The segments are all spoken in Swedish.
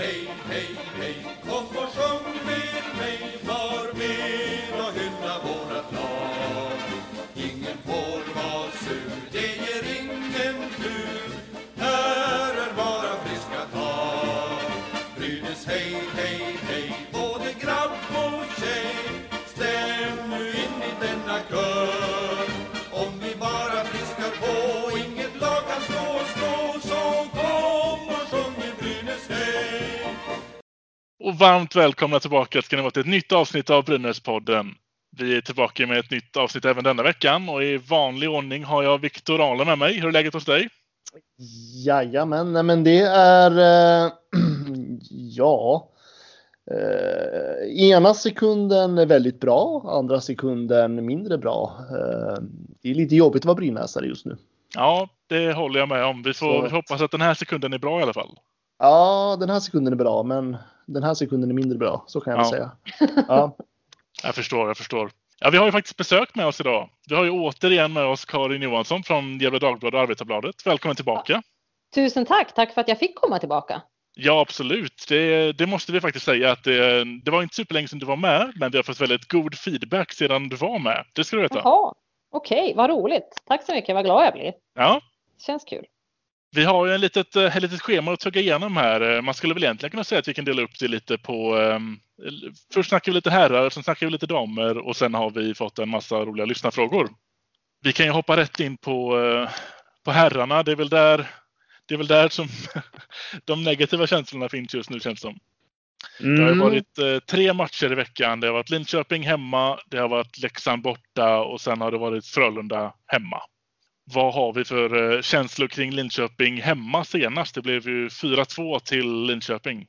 hey, hey, hey, varmt välkomna tillbaka ska ni vara till ett nytt avsnitt av Brynäspodden. Vi är tillbaka med ett nytt avsnitt även denna veckan och i vanlig ordning har jag Viktor Ahle med mig. Hur är läget hos dig? Jajamän, nej men det är eh, ja. Eh, ena sekunden är väldigt bra, andra sekunden mindre bra. Eh, det är lite jobbigt att vara brynäsare just nu. Ja, det håller jag med om. Vi får Så. hoppas att den här sekunden är bra i alla fall. Ja, den här sekunden är bra, men den här sekunden är mindre bra. Så kan jag väl Ja. säga. Ja. Jag förstår, jag förstår. Ja, vi har ju faktiskt besök med oss idag. Vi har ju återigen med oss Karin Johansson från Gefle Dagblad och Arbetarbladet. Välkommen tillbaka. Tusen tack. Tack för att jag fick komma tillbaka. Ja, absolut. Det, det måste vi faktiskt säga att det, det var inte superlänge sedan du var med, men vi har fått väldigt god feedback sedan du var med. Det ska du veta. Jaha, okej, vad roligt. Tack så mycket, vad glad jag blir. Ja, Känns kul. Vi har ju en litet, eh, ett litet schema att tugga igenom här. Eh, Man skulle väl egentligen kunna säga att vi kan dela upp det lite på... Um, först snackar vi lite herrar, sen snackar vi lite damer och sen har vi fått en massa roliga lyssnarfrågor. Vi kan ju hoppa rätt in på, eh, på herrarna. Det är väl där, det är väl där som de negativa känslorna finns just nu känns det som. Det har Mm. varit tre matcher i veckan. Det har varit Linköping hemma, det har varit Leksand borta och sen har det varit Frölunda hemma. Vad har vi för eh, känslor kring Linköping hemma senast? Det blev ju 4-2 till Linköping.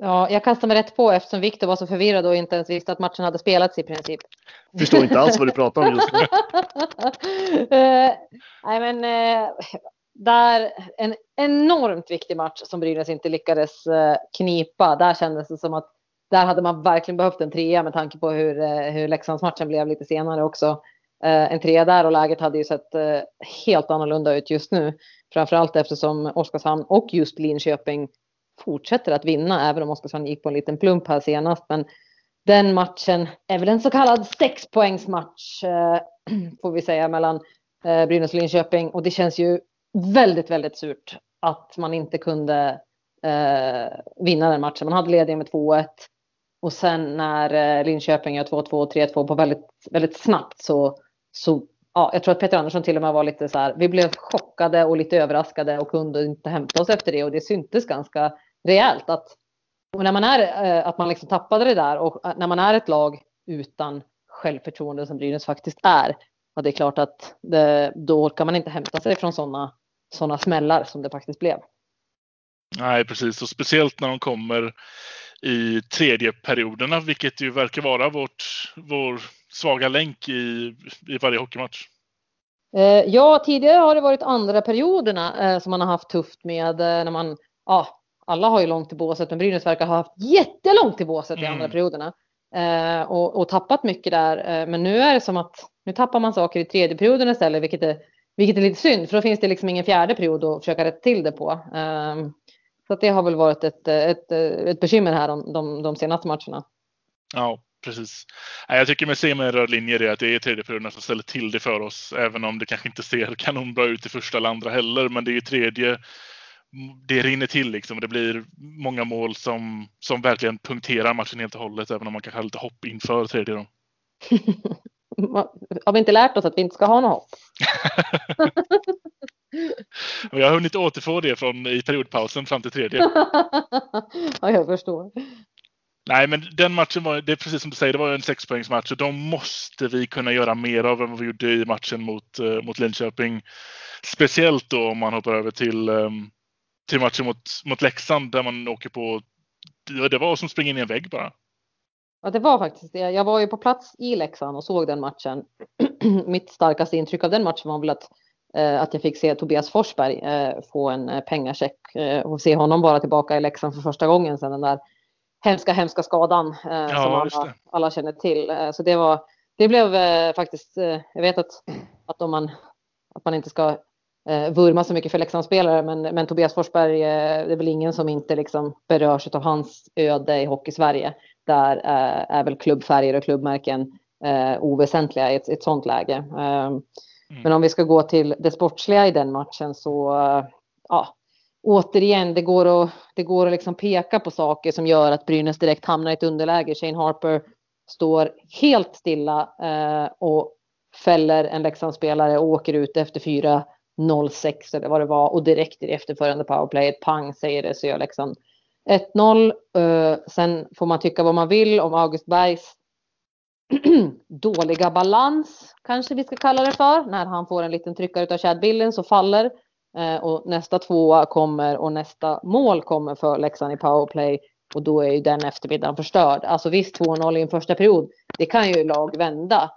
Ja, jag kastade mig rätt på eftersom Viktor var så förvirrad och inte ens visste att matchen hade spelats i princip. Förstår inte alls vad du pratar om just nu. Eh, nej, men eh, där en enormt viktig match som Brynäs inte lyckades eh, knipa. Där kändes det som att där hade man verkligen behövt en trea med tanke på hur, hur Leksandsmatchen blev lite senare också. Eh, en trea där och läget hade ju sett eh, helt annorlunda ut just nu. Framförallt eftersom Oskarshamn och just Linköping fortsätter att vinna, även om Oskarshamn gick på en liten plump här senast. Men den matchen är väl en så kallad sexpoängsmatch eh, får vi säga mellan eh, Brynäs och Linköping och det känns ju väldigt, väldigt surt att man inte kunde eh, vinna den matchen. Man hade ledningen med 2-1 och sen när eh, Linköping gör 2-2 och 3-2 på väldigt, väldigt snabbt så, så ja, jag tror att Peter Andersson till och med var lite så här. Vi blev chockade och lite överraskade och kunde inte hämta oss efter det och det syntes ganska rejält att och när man är eh, att man liksom tappade det där och eh, när man är ett lag utan självförtroende som Brynäs faktiskt är. Och det är klart att det, då orkar man inte hämta sig från sådana såna smällar som det faktiskt blev. Nej, precis. Och speciellt när de kommer i tredje perioderna, vilket ju verkar vara vårt, vår svaga länk i, i varje hockeymatch. Eh, ja, tidigare har det varit andra perioderna eh, som man har haft tufft med eh, när man, ja, alla har ju långt till båset, men Brynäs verkar ha haft jättelångt till båset i Mm. andra perioderna. Och, och tappat mycket där. Men nu är det som att nu tappar man saker i tredje perioden istället, vilket är, vilket är lite synd, för då finns det liksom ingen fjärde period att försöka rätta till det på. Så att det har väl varit ett, ett, ett bekymmer här de, de, de senaste matcherna. Ja, precis. Jag tycker med se med en röd linje det att det är tredje perioden som ställer till det för oss. Även om det kanske inte ser kanonbra ut i första eller andra heller. Men det är ju tredje. Det rinner till liksom. Det blir många mål som, som verkligen punkterar matchen helt och hållet. Även om man kanske har lite hopp inför tredje. Då. Har vi inte lärt oss att vi inte ska ha något hopp? Jag har hunnit återfå det från i periodpausen fram till tredje. ja, jag förstår. Nej, men den matchen var, det är precis som du säger, det var en sexpoängsmatch och de måste vi kunna göra mer av än vad vi gjorde i matchen mot, eh, mot Linköping. Speciellt då om man hoppar över till, ehm, till matchen mot, mot Leksand där man åker på, det det var som att springa in i en vägg bara. Ja, det var faktiskt det. Jag var ju på plats i Leksand och såg den matchen. Mitt starkaste intryck av den matchen var väl att, eh, att jag fick se Tobias Forsberg eh, få en eh, pengacheck eh, och se honom vara tillbaka i Leksand för första gången sedan den där hemska, hemska skadan eh, som just alla, alla känner till. Eh, så det var, det blev eh, faktiskt, jag vet att, att om man, att man inte ska eh, vurma så mycket för Leksandsspelare, men, men Tobias Forsberg, det är väl ingen som inte liksom berörs av hans öde i Hockey-Sverige. Där eh, är väl klubbfärger och klubbmärken eh, oväsentliga i ett, ett sånt läge. Eh, mm. Men om vi ska gå till det sportsliga i den matchen så, ja, återigen, det går att, det går att liksom peka på saker som gör att Brynäs direkt hamnar i ett underläge. Shane Harper står helt stilla eh, och fäller en Leksandsspelare och åker ut efter 4.06 eller vad det var och direkt i det efterföljande powerplayet, pang säger det så gör Leksand 1-0. Eh, sen får man tycka vad man vill om August Bergs dåliga balans, kanske vi ska kalla det för, när han får en liten tryckare av Chad Billen så faller och nästa tvåa kommer och nästa mål kommer för Leksand i powerplay och då är ju den eftermiddagen förstörd. Alltså visst 2-0 i en första period, det kan ju lag vända,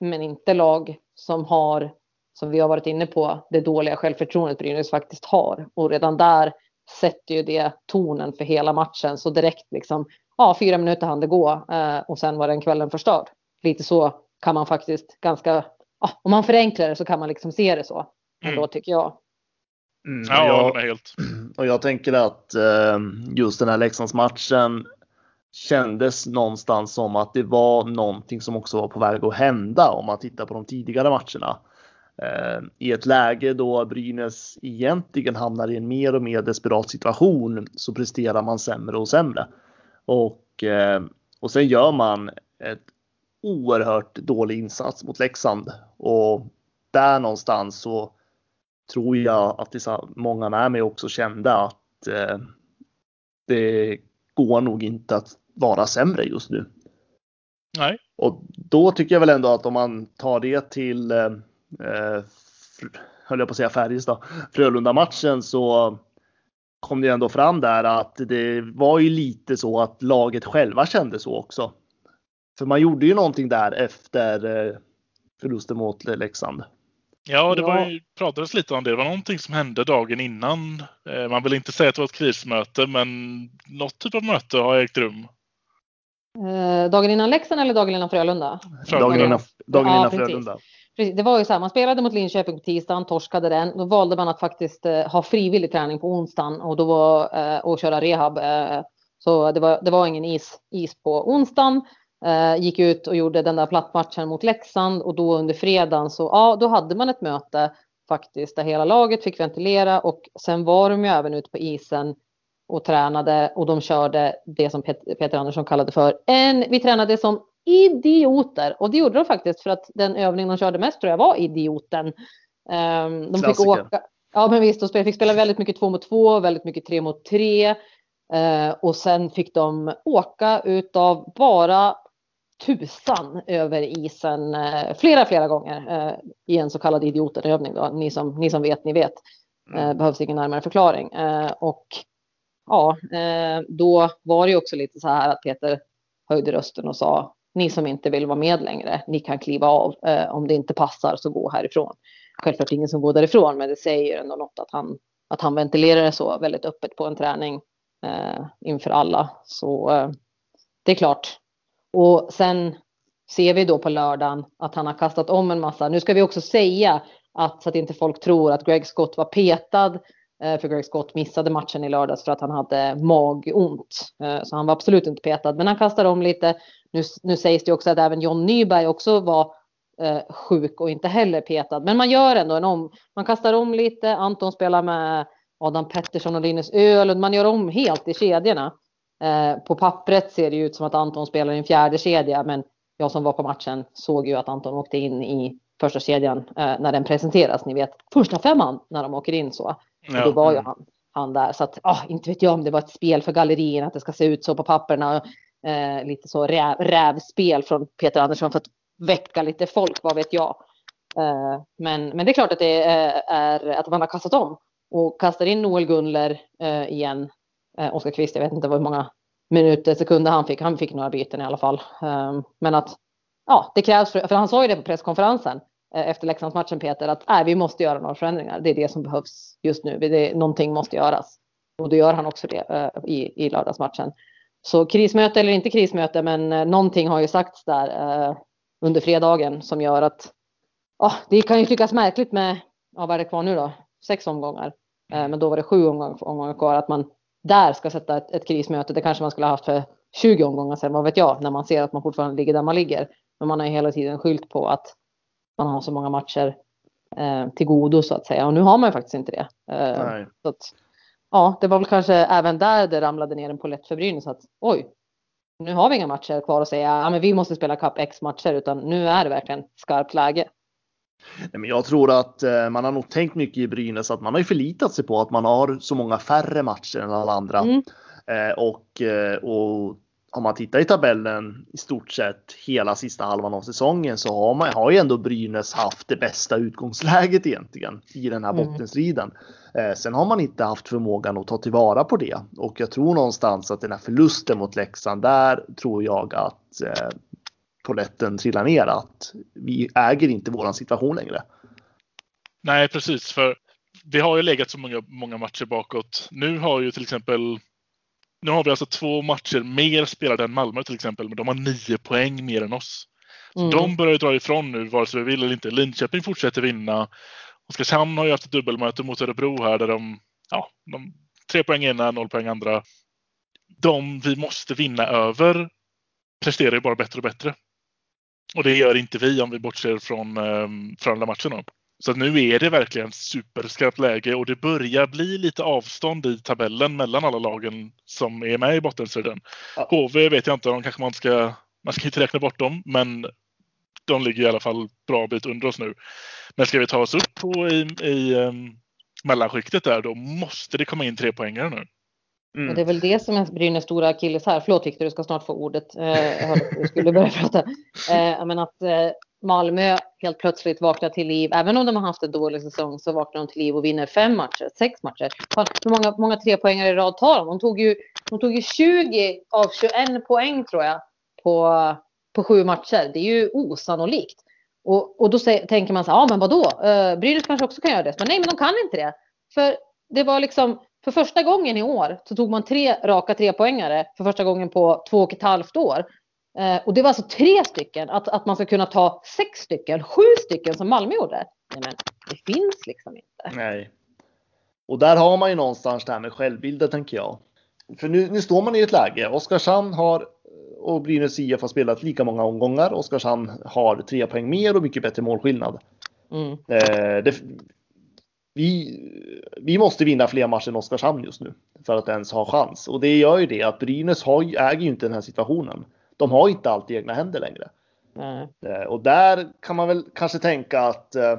men inte lag som har, som vi har varit inne på, det dåliga självförtroendet Brynäs faktiskt har. Och redan där sätter ju det tonen för hela matchen. Så direkt liksom, ja, fyra minuter hann det gå eh, och sen var den kvällen förstörd. Lite så kan man faktiskt ganska, ja, om man förenklar det så kan man liksom se det så. Mm. Då tycker jag. Mm, ja, jag, helt. Och jag tänker att eh, just den här Leksandsmatchen kändes någonstans som att det var någonting som också var på väg att hända om man tittar på de tidigare matcherna. Eh, I ett läge då Brynäs egentligen hamnar i en mer och mer desperat situation så presterar man sämre och sämre. Och, eh, och sen gör man ett oerhört dålig insats mot Leksand och där någonstans så tror jag att många med mig också kände att eh, det går nog inte att vara sämre just nu. Nej. Och då tycker jag väl ändå att om man tar det till, eh, eh höll jag på att säga Färjestad, Frölunda-matchen så kom det ändå fram där att det var ju lite så att laget själva kände så också. För man gjorde ju någonting där efter eh, förlusten mot Leksand. Ja, det var ju, pratades lite om det. Det var någonting som hände dagen innan. Eh, man vill inte säga att det var ett krismöte, men något typ av möte har ägt rum. Eh, dagen innan Leksand eller dagen innan Frölunda? Dagen innan, dagen innan ja, Frölunda. Precis. Det var ju så här, man spelade mot Linköping på tisdagen, torskade den. Då valde man att faktiskt eh, ha frivillig träning på onsdagen och, då var, eh, och köra rehab. Eh, så det var, det var ingen is, is på onsdagen. Eh, gick ut och gjorde den där plattmatchen mot Leksand och då under fredagen så ja, då hade man ett möte faktiskt där hela laget fick ventilera och sen var de ju även ute på isen och tränade och de körde det som Peter Andersson kallade för en, vi tränade som idioter och det gjorde de faktiskt för att den övning de körde mest tror jag var idioten. Um, de fick åka. Ja, men visst, de fick spela väldigt mycket två mot två, väldigt mycket tre mot tre. Uh, och sen fick de åka utav bara tusan över isen uh, flera, flera gånger uh, i en så kallad idiotenövning. Då. Ni, som, ni som vet, ni vet. Mm. behövs ingen närmare förklaring. och ja, då var det ju också lite så här att Peter höjde rösten och sa ni som inte vill vara med längre, ni kan kliva av. Eh, om det inte passar så gå härifrån. Självklart ingen som går därifrån, men det säger ändå något att han, att han ventilerar det så väldigt öppet på en träning eh, inför alla. Så eh, det är klart. Och sen ser vi då på lördagen att han har kastat om en massa. Nu ska vi också säga att så att inte folk tror att Greg Scott var petad eh, för Greg Scott missade matchen i lördags för att han hade magont. Eh, så han var absolut inte petad, men han kastade om lite. Nu, nu sägs det också att även John Nyberg också var eh, sjuk och inte heller petad. Men man gör ändå en om. Man kastar om lite. Anton spelar med Adam Pettersson och Linus Öl. Man gör om helt i kedjorna på pappret ser det ut som att Anton spelar i en fjärde kedja, men jag som var på matchen såg ju att Anton åkte in i första kedjan när den presenteras. Ni vet första femman när de åker in så. Ja. Då var ju han, han där. Så att, ah, inte vet jag om det var ett spel för gallerierna, att det ska se ut så på papperna. Eh, lite så räv, rävspel från Peter Andersson för att väcka lite folk, vad vet jag. Eh, men, men det är klart att det är, är, att man har kastat om och kastar in Noel Gunler eh, igen. Eh, Oskar Kvist, jag vet inte hur många minuter, sekunder han fick. Han fick några byten i alla fall. Eh, men att ja, det krävs, för, för han sa ju det på presskonferensen Eh, efter Leksandsmatchen Peter att nej, vi måste göra några förändringar. Det är det som behövs just nu. Det, någonting måste göras. Och då gör han också det eh, i, i lördagsmatchen. Så krismöte eller inte krismöte, men eh, någonting har ju sagts där eh, under fredagen som gör att oh, det kan ju tyckas märkligt med, ja, vad är det kvar nu då? sex omgångar. Eh, men då var det sju omgångar, omgångar kvar. Att man där ska sätta ett, ett krismöte. Det kanske man skulle ha haft för 20 omgångar sedan, vad vet jag, när man ser att man fortfarande ligger där man ligger. Men man har ju hela tiden skylt på att man har så många matcher eh, till godo så att säga. Och nu har man ju faktiskt inte det. Eh, så att, ja, det var väl kanske även där det ramlade ner en polett för Brynäs att oj, nu har vi inga matcher kvar att säga, ja men vi måste spela kapp X matcher, utan nu är det verkligen skarpt läge. Nej, men jag tror att eh, man har nog tänkt mycket i Brynäs att man har ju förlitat sig på att man har så många färre matcher än alla andra. Mm. Eh, och, eh, och om man tittar i tabellen i stort sett hela sista halvan av säsongen så har man har ju ändå Brynäs haft det bästa utgångsläget egentligen i den här mm. bottenstriden. Eh, sen har man inte haft förmågan att ta tillvara på det och jag tror någonstans att den här förlusten mot Leksand där tror jag att eh, poletten trillar ner att vi äger inte våran situation längre. Nej, precis, för vi har ju legat så många, många matcher bakåt. Nu har ju till exempel nu har vi alltså två matcher mer spelade än Malmö till exempel, men de har nio poäng mer än oss. Mm. De börjar dra ifrån nu vare sig vi vill eller inte. Linköping fortsätter vinna. Oskarshamn har ju haft ett dubbelmöte mot Örebro här där de, ja, de tre poäng ena, noll poäng andra. De vi måste vinna över presterar ju bara bättre och bättre. Och det gör inte vi om vi bortser från, från alla matcherna. Så nu är det verkligen superskarpt läge och det börjar bli lite avstånd i tabellen mellan alla lagen som är med i bottenstriden. Ja. HV vet jag inte, de kanske man ska, man ska inte räkna bort dem, men de ligger i alla fall bra bit under oss nu. Men ska vi ta oss upp på i, i um, mellanskiktet där, då måste det komma in tre poängare nu. Mm. Och det är väl det som är Brynäs stora akilles här. Förlåt Victor, du ska snart få ordet. Eh, jag hörde att du skulle börja prata. Eh, men att eh, Malmö helt plötsligt vaknar till liv. Även om de har haft en dålig säsong så vaknar de till liv och vinner fem matcher, sex matcher. Hur många, många tre i rad tar de? De tog, ju, de tog ju 20 av 21 poäng tror jag på, på sju matcher. Det är ju osannolikt. Och, och då säger, tänker man så här, ja men vadå? Eh, Brynäs kanske också kan göra det. Men nej, men de kan inte det. För det var liksom, för första gången i år så tog man tre raka trepoängare för första gången på två och ett halvt år. Eh, och det var alltså tre stycken, att, att man ska kunna ta sex stycken, sju stycken som Malmö gjorde. Nej, men det finns liksom inte. Nej. Och där har man ju någonstans det här med självbilden tänker jag. För nu, nu står man i ett läge. Oskarshamn har och Brynäs IF har spelat lika många omgångar. Oskarshamn har tre poäng mer och mycket bättre målskillnad. Mm. Eh, det, vi, vi måste vinna fler matcher än Oskarshamn just nu för att ens ha chans. Och det gör ju det att Brynäs har, äger ju inte den här situationen de har inte alltid egna händer längre. Mm. Och där kan man väl kanske tänka att eh,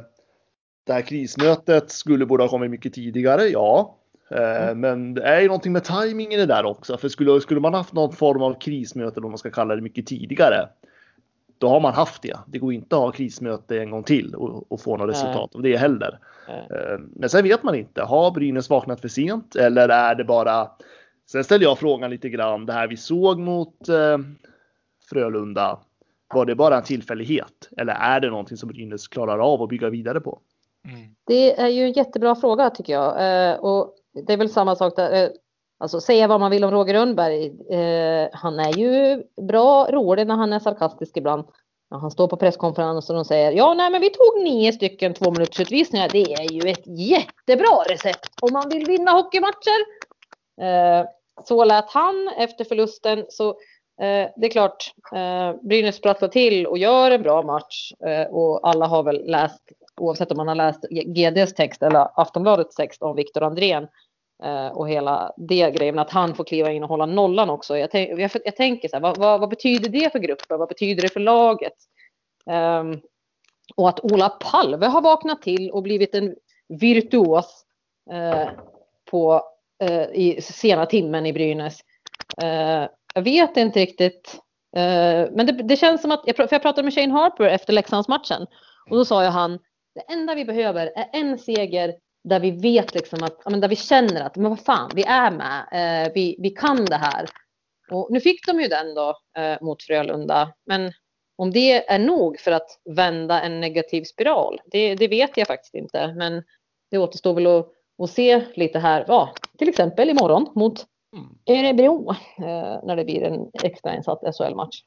det här krismötet skulle borde ha kommit mycket tidigare. Ja, eh, mm. men det är ju någonting med tajmingen i det där också. För skulle, skulle man haft någon form av krismöte, om man ska kalla det mycket tidigare, då har man haft det. Det går inte att ha krismöte en gång till och, och få något resultat av det heller. Mm. Men sen vet man inte. Har Brynäs vaknat för sent eller är det bara Sen ställer jag frågan lite grann. Det här vi såg mot Frölunda? Var det bara en tillfällighet eller är det någonting som Brynäs klarar av att bygga vidare på? Mm. Det är ju en jättebra fråga tycker jag eh, och det är väl samma sak där. Alltså säga vad man vill om Roger Rönnberg. Eh, han är ju bra rolig när han är sarkastisk ibland. Han står på presskonferensen och säger ja, nej, men vi tog nio stycken två minuters utvisningar. Det är ju ett jättebra recept om man vill vinna hockeymatcher. Eh, så lät han efter förlusten. Så Eh, det är klart, eh, Brynäs sprattlar till och gör en bra match eh, och alla har väl läst, oavsett om man har läst GDs text eller Aftonbladets text om Viktor Andrén Eh, och hela det grejen, att han får kliva in och hålla nollan också. Jag, tänk, jag, jag tänker så här, vad, vad, vad, betyder det för gruppen? Vad betyder det för laget? Um, och att Ola Palve har vaknat till och blivit en virtuos uh, på, uh, i sena timmen i Brynäs. Uh, jag vet inte riktigt. Uh, men det, det, känns som att, jag, för jag pratade med Shane Harper efter Leksandsmatchen och då sa jag han, det enda vi behöver är en seger där vi vet liksom att, där vi känner att, men vad fan, vi är med, uh, vi, vi kan det här. Och nu fick de ju den då uh, mot Frölunda, men om det är nog för att vända en negativ spiral, det, det vet jag faktiskt inte. Men det återstår väl att, att se lite här, ja, till exempel imorgon mot Mm. Örebro eh, när det blir en extrainsatt SHL-match.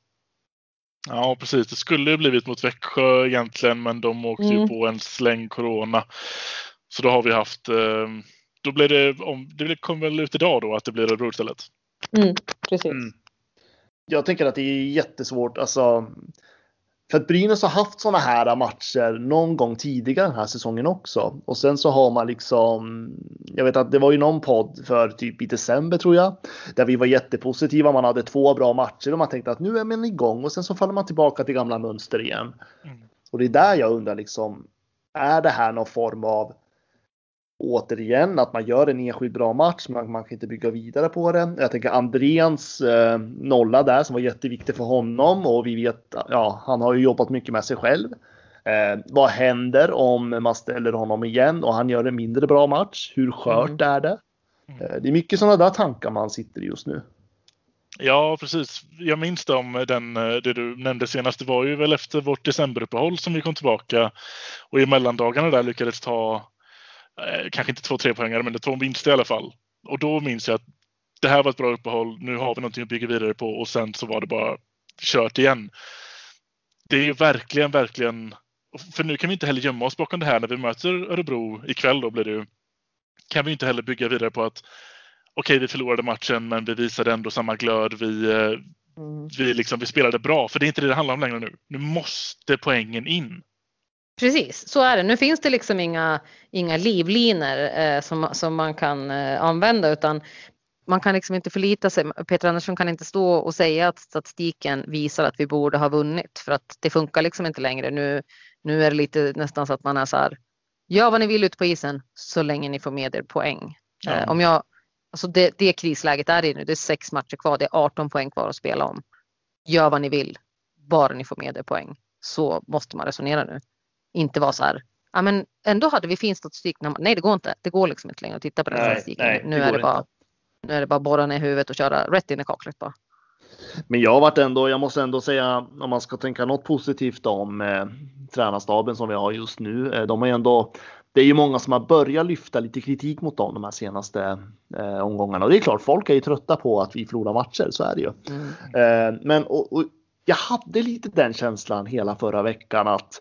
Ja, precis. Det skulle ju blivit mot Växjö egentligen, men de åkte mm. ju på en släng corona. Så då har vi haft, eh, då blir det, om, det kommer väl ut idag då att det blir Örebro istället. Mm, precis. Mm. Jag tänker att det är jättesvårt, alltså. För att Brynäs har haft sådana här matcher någon gång tidigare den här säsongen också. Och sen så har man liksom, jag vet att det var ju någon podd för typ i december tror jag, där vi var jättepositiva. Man hade två bra matcher och man tänkte att nu är man igång och sen så faller man tillbaka till gamla mönster igen. Mm. Och det är där jag undrar liksom, är det här någon form av återigen att man gör en enskild bra match, men man kan inte bygga vidare på det. Jag tänker Andréns eh, nolla där som var jätteviktig för honom och vi vet, ja, han har ju jobbat mycket med sig själv. Eh, vad händer om man ställer honom igen och han gör en mindre bra match? Hur skört Mm. är det? Eh, det är mycket sådana där tankar man sitter i just nu. Ja, precis. Jag minns dem, den, eh, det du nämnde senast. Det var ju väl efter vårt decemberuppehåll som vi kom tillbaka och i mellandagarna där lyckades ta, eh, kanske inte två tre poängare, men två vinster i alla fall. Och då minns jag att det här var ett bra uppehåll. Nu har vi någonting att bygga vidare på och sen så var det bara kört igen. Det är ju verkligen, verkligen. För nu kan vi inte heller gömma oss bakom det här när vi möter Örebro ikväll. Då blir det ju. Kan vi inte heller bygga vidare på att okej, vi förlorade matchen, men vi visade ändå samma glöd. Vi, eh, Mm. vi, liksom, vi spelade bra, för det är inte det det handlar om längre nu. Nu måste poängen in. Precis, så är det. Nu finns det liksom inga, inga livlinor eh, som, som man kan eh, använda utan man kan liksom inte förlita sig. Peter Andersson kan inte stå och säga att statistiken visar att vi borde ha vunnit för att det funkar liksom inte längre. Nu, nu är det lite nästan så att man är så här. Gör vad ni vill ut på isen så länge ni får med er poäng. Ja. Eh, om jag, alltså det, det krisläget är det nu. Det är sex matcher kvar. Det är 18 poäng kvar att spela om. Gör vad ni vill. Bara ni får med er poäng. Så måste man resonera nu. Inte vara så här. Ja, men ändå hade vi fin statistik. Nej, det går inte. Det går liksom inte längre att titta på den Nej, statistiken. nej, nu, är det bara, nu är det bara borra ner huvudet och köra rätt in i kaklet bara. Men jag har varit ändå, jag måste ändå säga om man ska tänka något positivt om eh, tränarstaben som vi har just nu. Eh, de har ju ändå, det är ju många som har börjat lyfta lite kritik mot dem de här senaste eh, omgångarna. Och det är klart, folk är ju trötta på att vi förlorar matcher, så är det ju. Mm. Eh, men och, och jag hade lite den känslan hela förra veckan att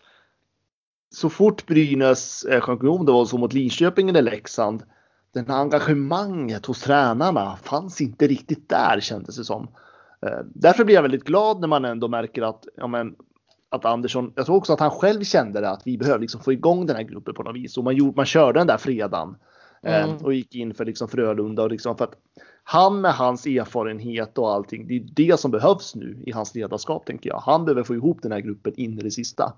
så fort Brynäs eh, sjönk ihop, det var så mot Linköping eller Leksand, här engagemanget hos tränarna fanns inte riktigt där kändes det som. Eh, därför blir jag väldigt glad när man ändå märker att, ja, men, att Andersson, jag tror också att han själv kände det, att vi behöver liksom få igång den här gruppen på något vis. Och man, gjorde, man körde den där fredagen eh, Mm. och gick in för liksom Frölunda. Och liksom för att han med hans erfarenhet och allting, det är det som behövs nu i hans ledarskap tänker jag. Han behöver få ihop den här gruppen in i det sista.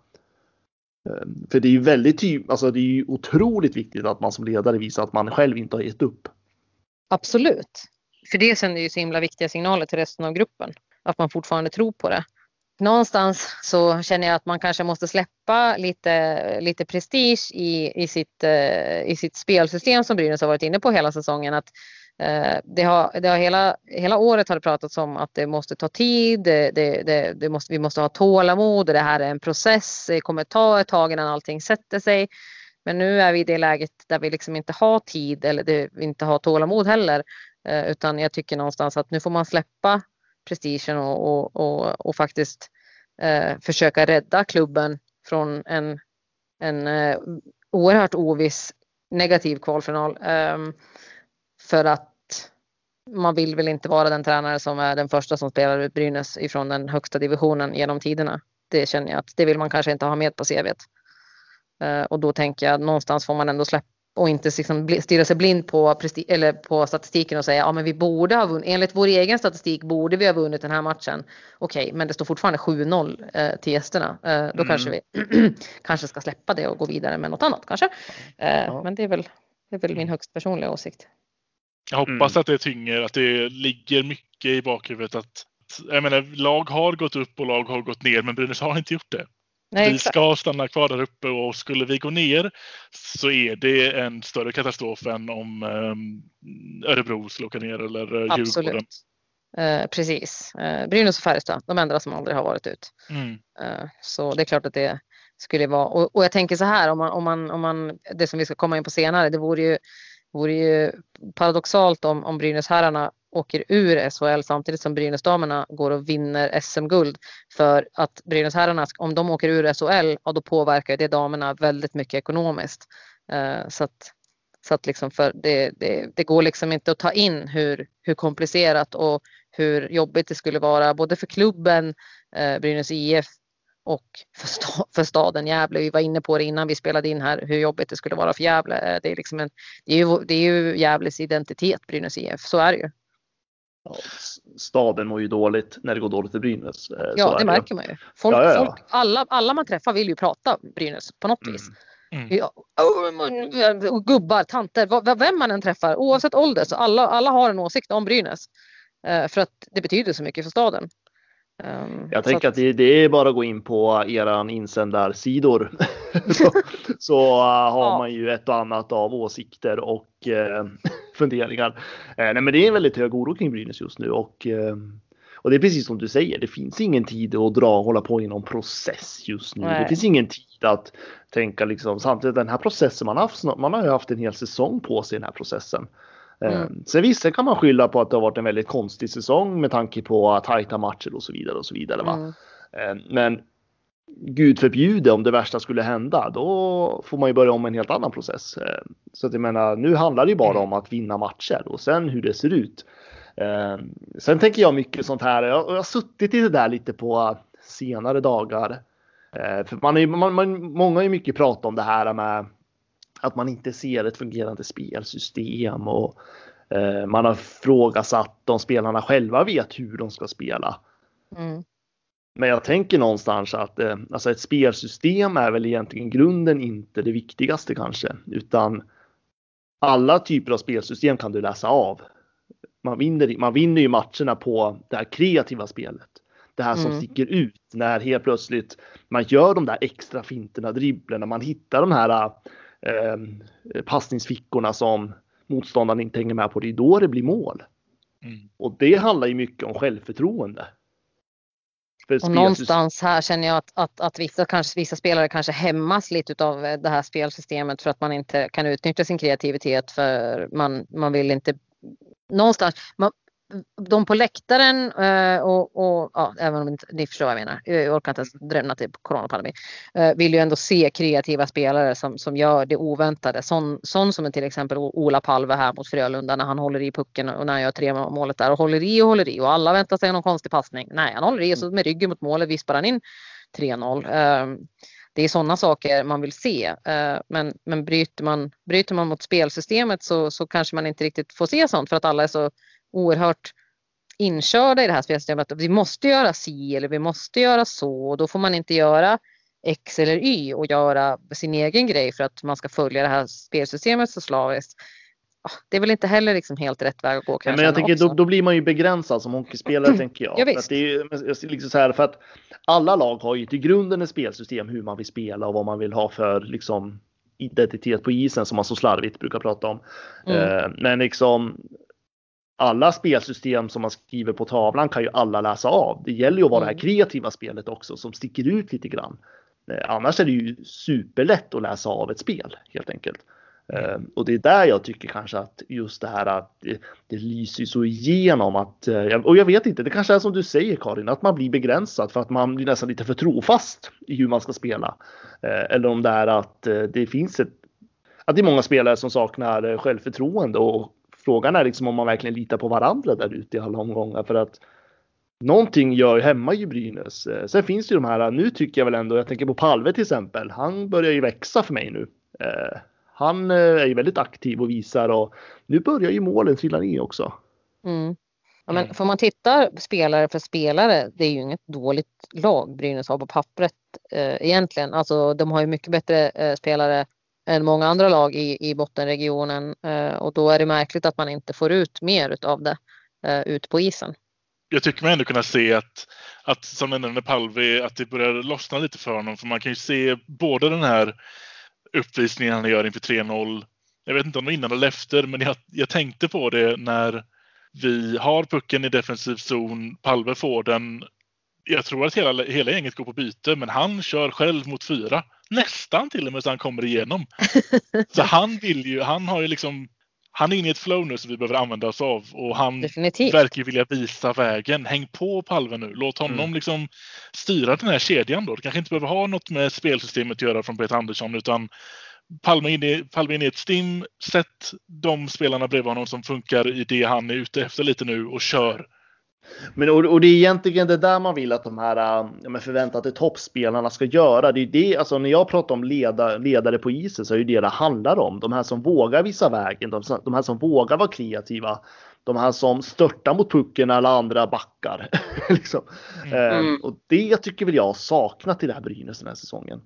Ehm, för det är ju väldigt tydligt, alltså det är ju otroligt viktigt att man som ledare visar att man själv inte har gett upp. Absolut. För det sänder ju så himla viktiga signaler till resten av gruppen. Att man fortfarande tror på det. Någonstans så känner jag att man kanske måste släppa lite, lite prestige i, i, sitt, eh, i sitt spelsystem som Brynäs har varit inne på hela säsongen. Att, Eh, det har, det har hela, hela året har det pratats om att det måste ta tid, det, det, det, det måste, vi måste ha tålamod och det här är en process. Det kommer ta ett tag innan allting sätter sig. Men nu är vi i det läget där vi liksom inte har tid eller det, vi inte har tålamod heller. Eh, utan jag tycker någonstans att nu får man släppa prestigen och, och, och, och faktiskt eh, försöka rädda klubben från en, en eh, oerhört oviss negativ kvalfinal. Ehm, för att man vill väl inte vara den tränare som är den första som spelar ut Brynäs ifrån den högsta divisionen genom tiderna. Det känner jag att det vill man kanske inte ha med på CVt. Eh, och då tänker jag någonstans får man ändå släppa och inte liksom stirra sig blind på, eller på statistiken och säga ja men vi borde ha vunnit, enligt vår egen statistik borde vi ha vunnit den här matchen. Okej, men det står fortfarande 7-0 eh, till gästerna. Eh, då Mm. kanske vi kanske ska släppa det och gå vidare med något annat kanske. Eh, Ja. Men det är väl, det är väl min högst personliga åsikt. Jag hoppas Mm. att det tynger, att det ligger mycket i bakhuvudet att jag menar, lag har gått upp och lag har gått ner, men Brynäs har inte gjort det. Nej, vi ska stanna kvar där uppe och skulle vi gå ner så är det en större katastrof än om um, Örebro skulle åka ner eller eh, Djurgården. Absolut. Eh, precis. Eh, Brynäs och Färjestad, de enda som aldrig har varit ut. Mm. Eh, Så det är klart att det skulle vara. Och, och jag tänker så här om man, om man, om man, det som vi ska komma in på senare, det vore ju, vore ju paradoxalt om, om Brynäsherrarna åker ur SHL samtidigt som Brynäsdamerna går och vinner SM-guld. För att Brynäsherrarna, om de åker ur SHL, ja, då påverkar det damerna väldigt mycket ekonomiskt. Eh, så att, så att liksom för det, det, det går liksom inte att ta in hur, hur komplicerat och hur jobbigt det skulle vara både för klubben eh, Brynäs IF och för, sta för staden Gävle. Vi var inne på det innan vi spelade in här hur jobbigt det skulle vara för Gävle. Eh, det är, liksom en, det är, ju, det är ju Gävles identitet Brynäs IF, så är det ju. Ja, staden mår ju dåligt när det går dåligt för Brynäs. Eh, ja, det märker man ju. Folk, ja, ja, ja. Folk, alla, alla man träffar vill ju prata Brynäs på något mm. vis. Mm. Ja, oh, gubbar, tanter, vem man än träffar oavsett ålder så alla, alla har en åsikt om Brynäs. Eh, för att det betyder så mycket för staden. Um, jag tänker att, att det, det, är bara att gå in på eran insändarsidor. så, så uh, har ja. man ju ett och annat av åsikter och uh, funderingar. Uh, nej, men det är en väldigt hög oro kring Brynäs just nu och, och det är precis som du säger. Det finns ingen tid att dra och hålla på i någon process just nu. Nej. Det finns ingen tid att tänka liksom samtidigt den här processen man har haft. Man har ju haft en hel säsong på sig i den här processen. Mm. Eh, sen visst kan man skylla på att det har varit en väldigt konstig säsong med tanke på tajta matcher och så vidare och så vidare. Va? Mm. Eh, men Gud förbjude om det värsta skulle hända, då får man ju börja om en helt annan process. Eh, så att jag menar, nu handlar det ju bara om att vinna matcher och sen hur det ser ut. Sen tänker jag mycket sånt här. Jag, har suttit i det där lite på senare dagar. För man är, man, man, många har ju mycket pratat om det här med att man inte ser ett fungerande spelsystem och eh, man har frågasatt om spelarna själva vet hur de ska spela. Mm. Men jag tänker någonstans att eh, alltså ett spelsystem är väl egentligen grunden inte det viktigaste kanske, utan alla typer av spelsystem kan du läsa av. Man vinner, man vinner ju matcherna på det här kreativa spelet. Det här som mm. sticker ut när helt plötsligt man gör de där extra finterna, dribblerna, man hittar de här eh, passningsfickorna som motståndaren inte hänger med på. Det är då det blir mål. Mm. Och det handlar ju mycket om självförtroende. och någonstans här känner jag att, att, att vissa, kanske, vissa spelare kanske hämmas lite av det här spelsystemet för att man inte kan utnyttja sin kreativitet för man, man vill inte någonstans, man, de på läktaren eh, och, och ja, även om inte, ni förstår vad jag menar, jag orkar inte ens drömma till coronapandemin, eh, vill ju ändå se kreativa spelare som, som gör det oväntade. Sån, sån som till exempel Ola Palve här mot Frölunda när han håller i pucken och när han gör tre målet där och håller i och håller i och alla väntar sig någon konstig passning. Nej, han håller i och så med ryggen mot målet vispar han in 3-0. Ehm, det är sådana saker man vill se. Eh, men, men bryter, man, bryter man mot spelsystemet så, så kanske man inte riktigt får se sånt för att alla är så oerhört inkörda i det här spelsystemet. Vi måste göra si eller vi måste göra så och då får man inte göra X eller Y och göra sin egen grej för att man ska följa det här spelsystemet så slaviskt. Ah, det är väl inte heller liksom helt rätt väg att gå. men jag tänker då, då, blir man ju begränsad som hockeyspelare tänker jag. Ja, för, att det är, liksom så här, för att alla lag har ju till grunden ett spelsystem hur man vill spela och vad man vill ha för liksom identitet på isen som man så slarvigt brukar prata om. Mm. Eh, men liksom alla spelsystem som man skriver på tavlan kan ju alla läsa av. Det gäller ju att vara mm. det här mm. kreativa spelet också som sticker ut lite grann. Eh, annars är det ju superlätt att läsa av ett spel helt enkelt. Uh, och det är där jag tycker kanske att just det här att det, det lyser så igenom att, uh, och jag vet inte, det kanske är som du säger Karin, att man blir begränsad för att man blir nästan lite för trofast i hur man ska spela. Uh, eller om det är att det finns ett, att det är många spelare som saknar självförtroende och frågan är liksom om man verkligen litar på varandra där ute i alla omgångar för att någonting gör hemma i Brynäs. Eh, sen finns det ju de här, nu tycker jag väl ändå, jag tänker på Palve till exempel, han börjar ju växa för mig nu. Eh, han eh, är ju väldigt aktiv och visar och nu börjar ju målen trilla ner också. Mm. Ja, men får man titta spelare för spelare, det är ju inget dåligt lag Brynäs har på pappret eh, egentligen. Alltså de har ju mycket bättre eh, spelare än många andra lag i, i bottenregionen eh, och då är det märkligt att man inte får ut mer av det eh, ut på isen. Jag tycker man ändå kunna se att, att som nämnde Palvi, att det börjar lossna lite för honom. För man kan ju se både den här uppvisningen han gör inför 3-0. Jag vet inte om det var innan eller efter, men jag, jag tänkte på det när vi har pucken i defensiv zon. Palve får den. Jag tror att hela, hela gänget går på byte, men han kör själv mot fyra nästan till och med så han kommer igenom. så han vill ju, han har ju liksom han är inne i ett flow nu som vi behöver använda oss av och han Definitivt. verkar vilja visa vägen. Häng på Palve nu. Låt honom mm. liksom styra den här kedjan då. Det kanske inte behöver ha något med spelsystemet att göra från Peter Andersson utan Palme in, i, Palme in i ett stim, sätt de spelarna bredvid honom som funkar i det han är ute efter lite nu och kör. Men och, och det är egentligen det där man vill att de här ja, förväntade toppspelarna ska göra. Det är det, alltså när jag pratar om leda, ledare på isen så är det det det handlar om. De här som vågar visa vägen, de, de här som vågar vara kreativa. De här som störtar mot pucken när alla andra backar. liksom. mm. eh, och det tycker väl jag har saknat i det här Brynäs den här säsongen.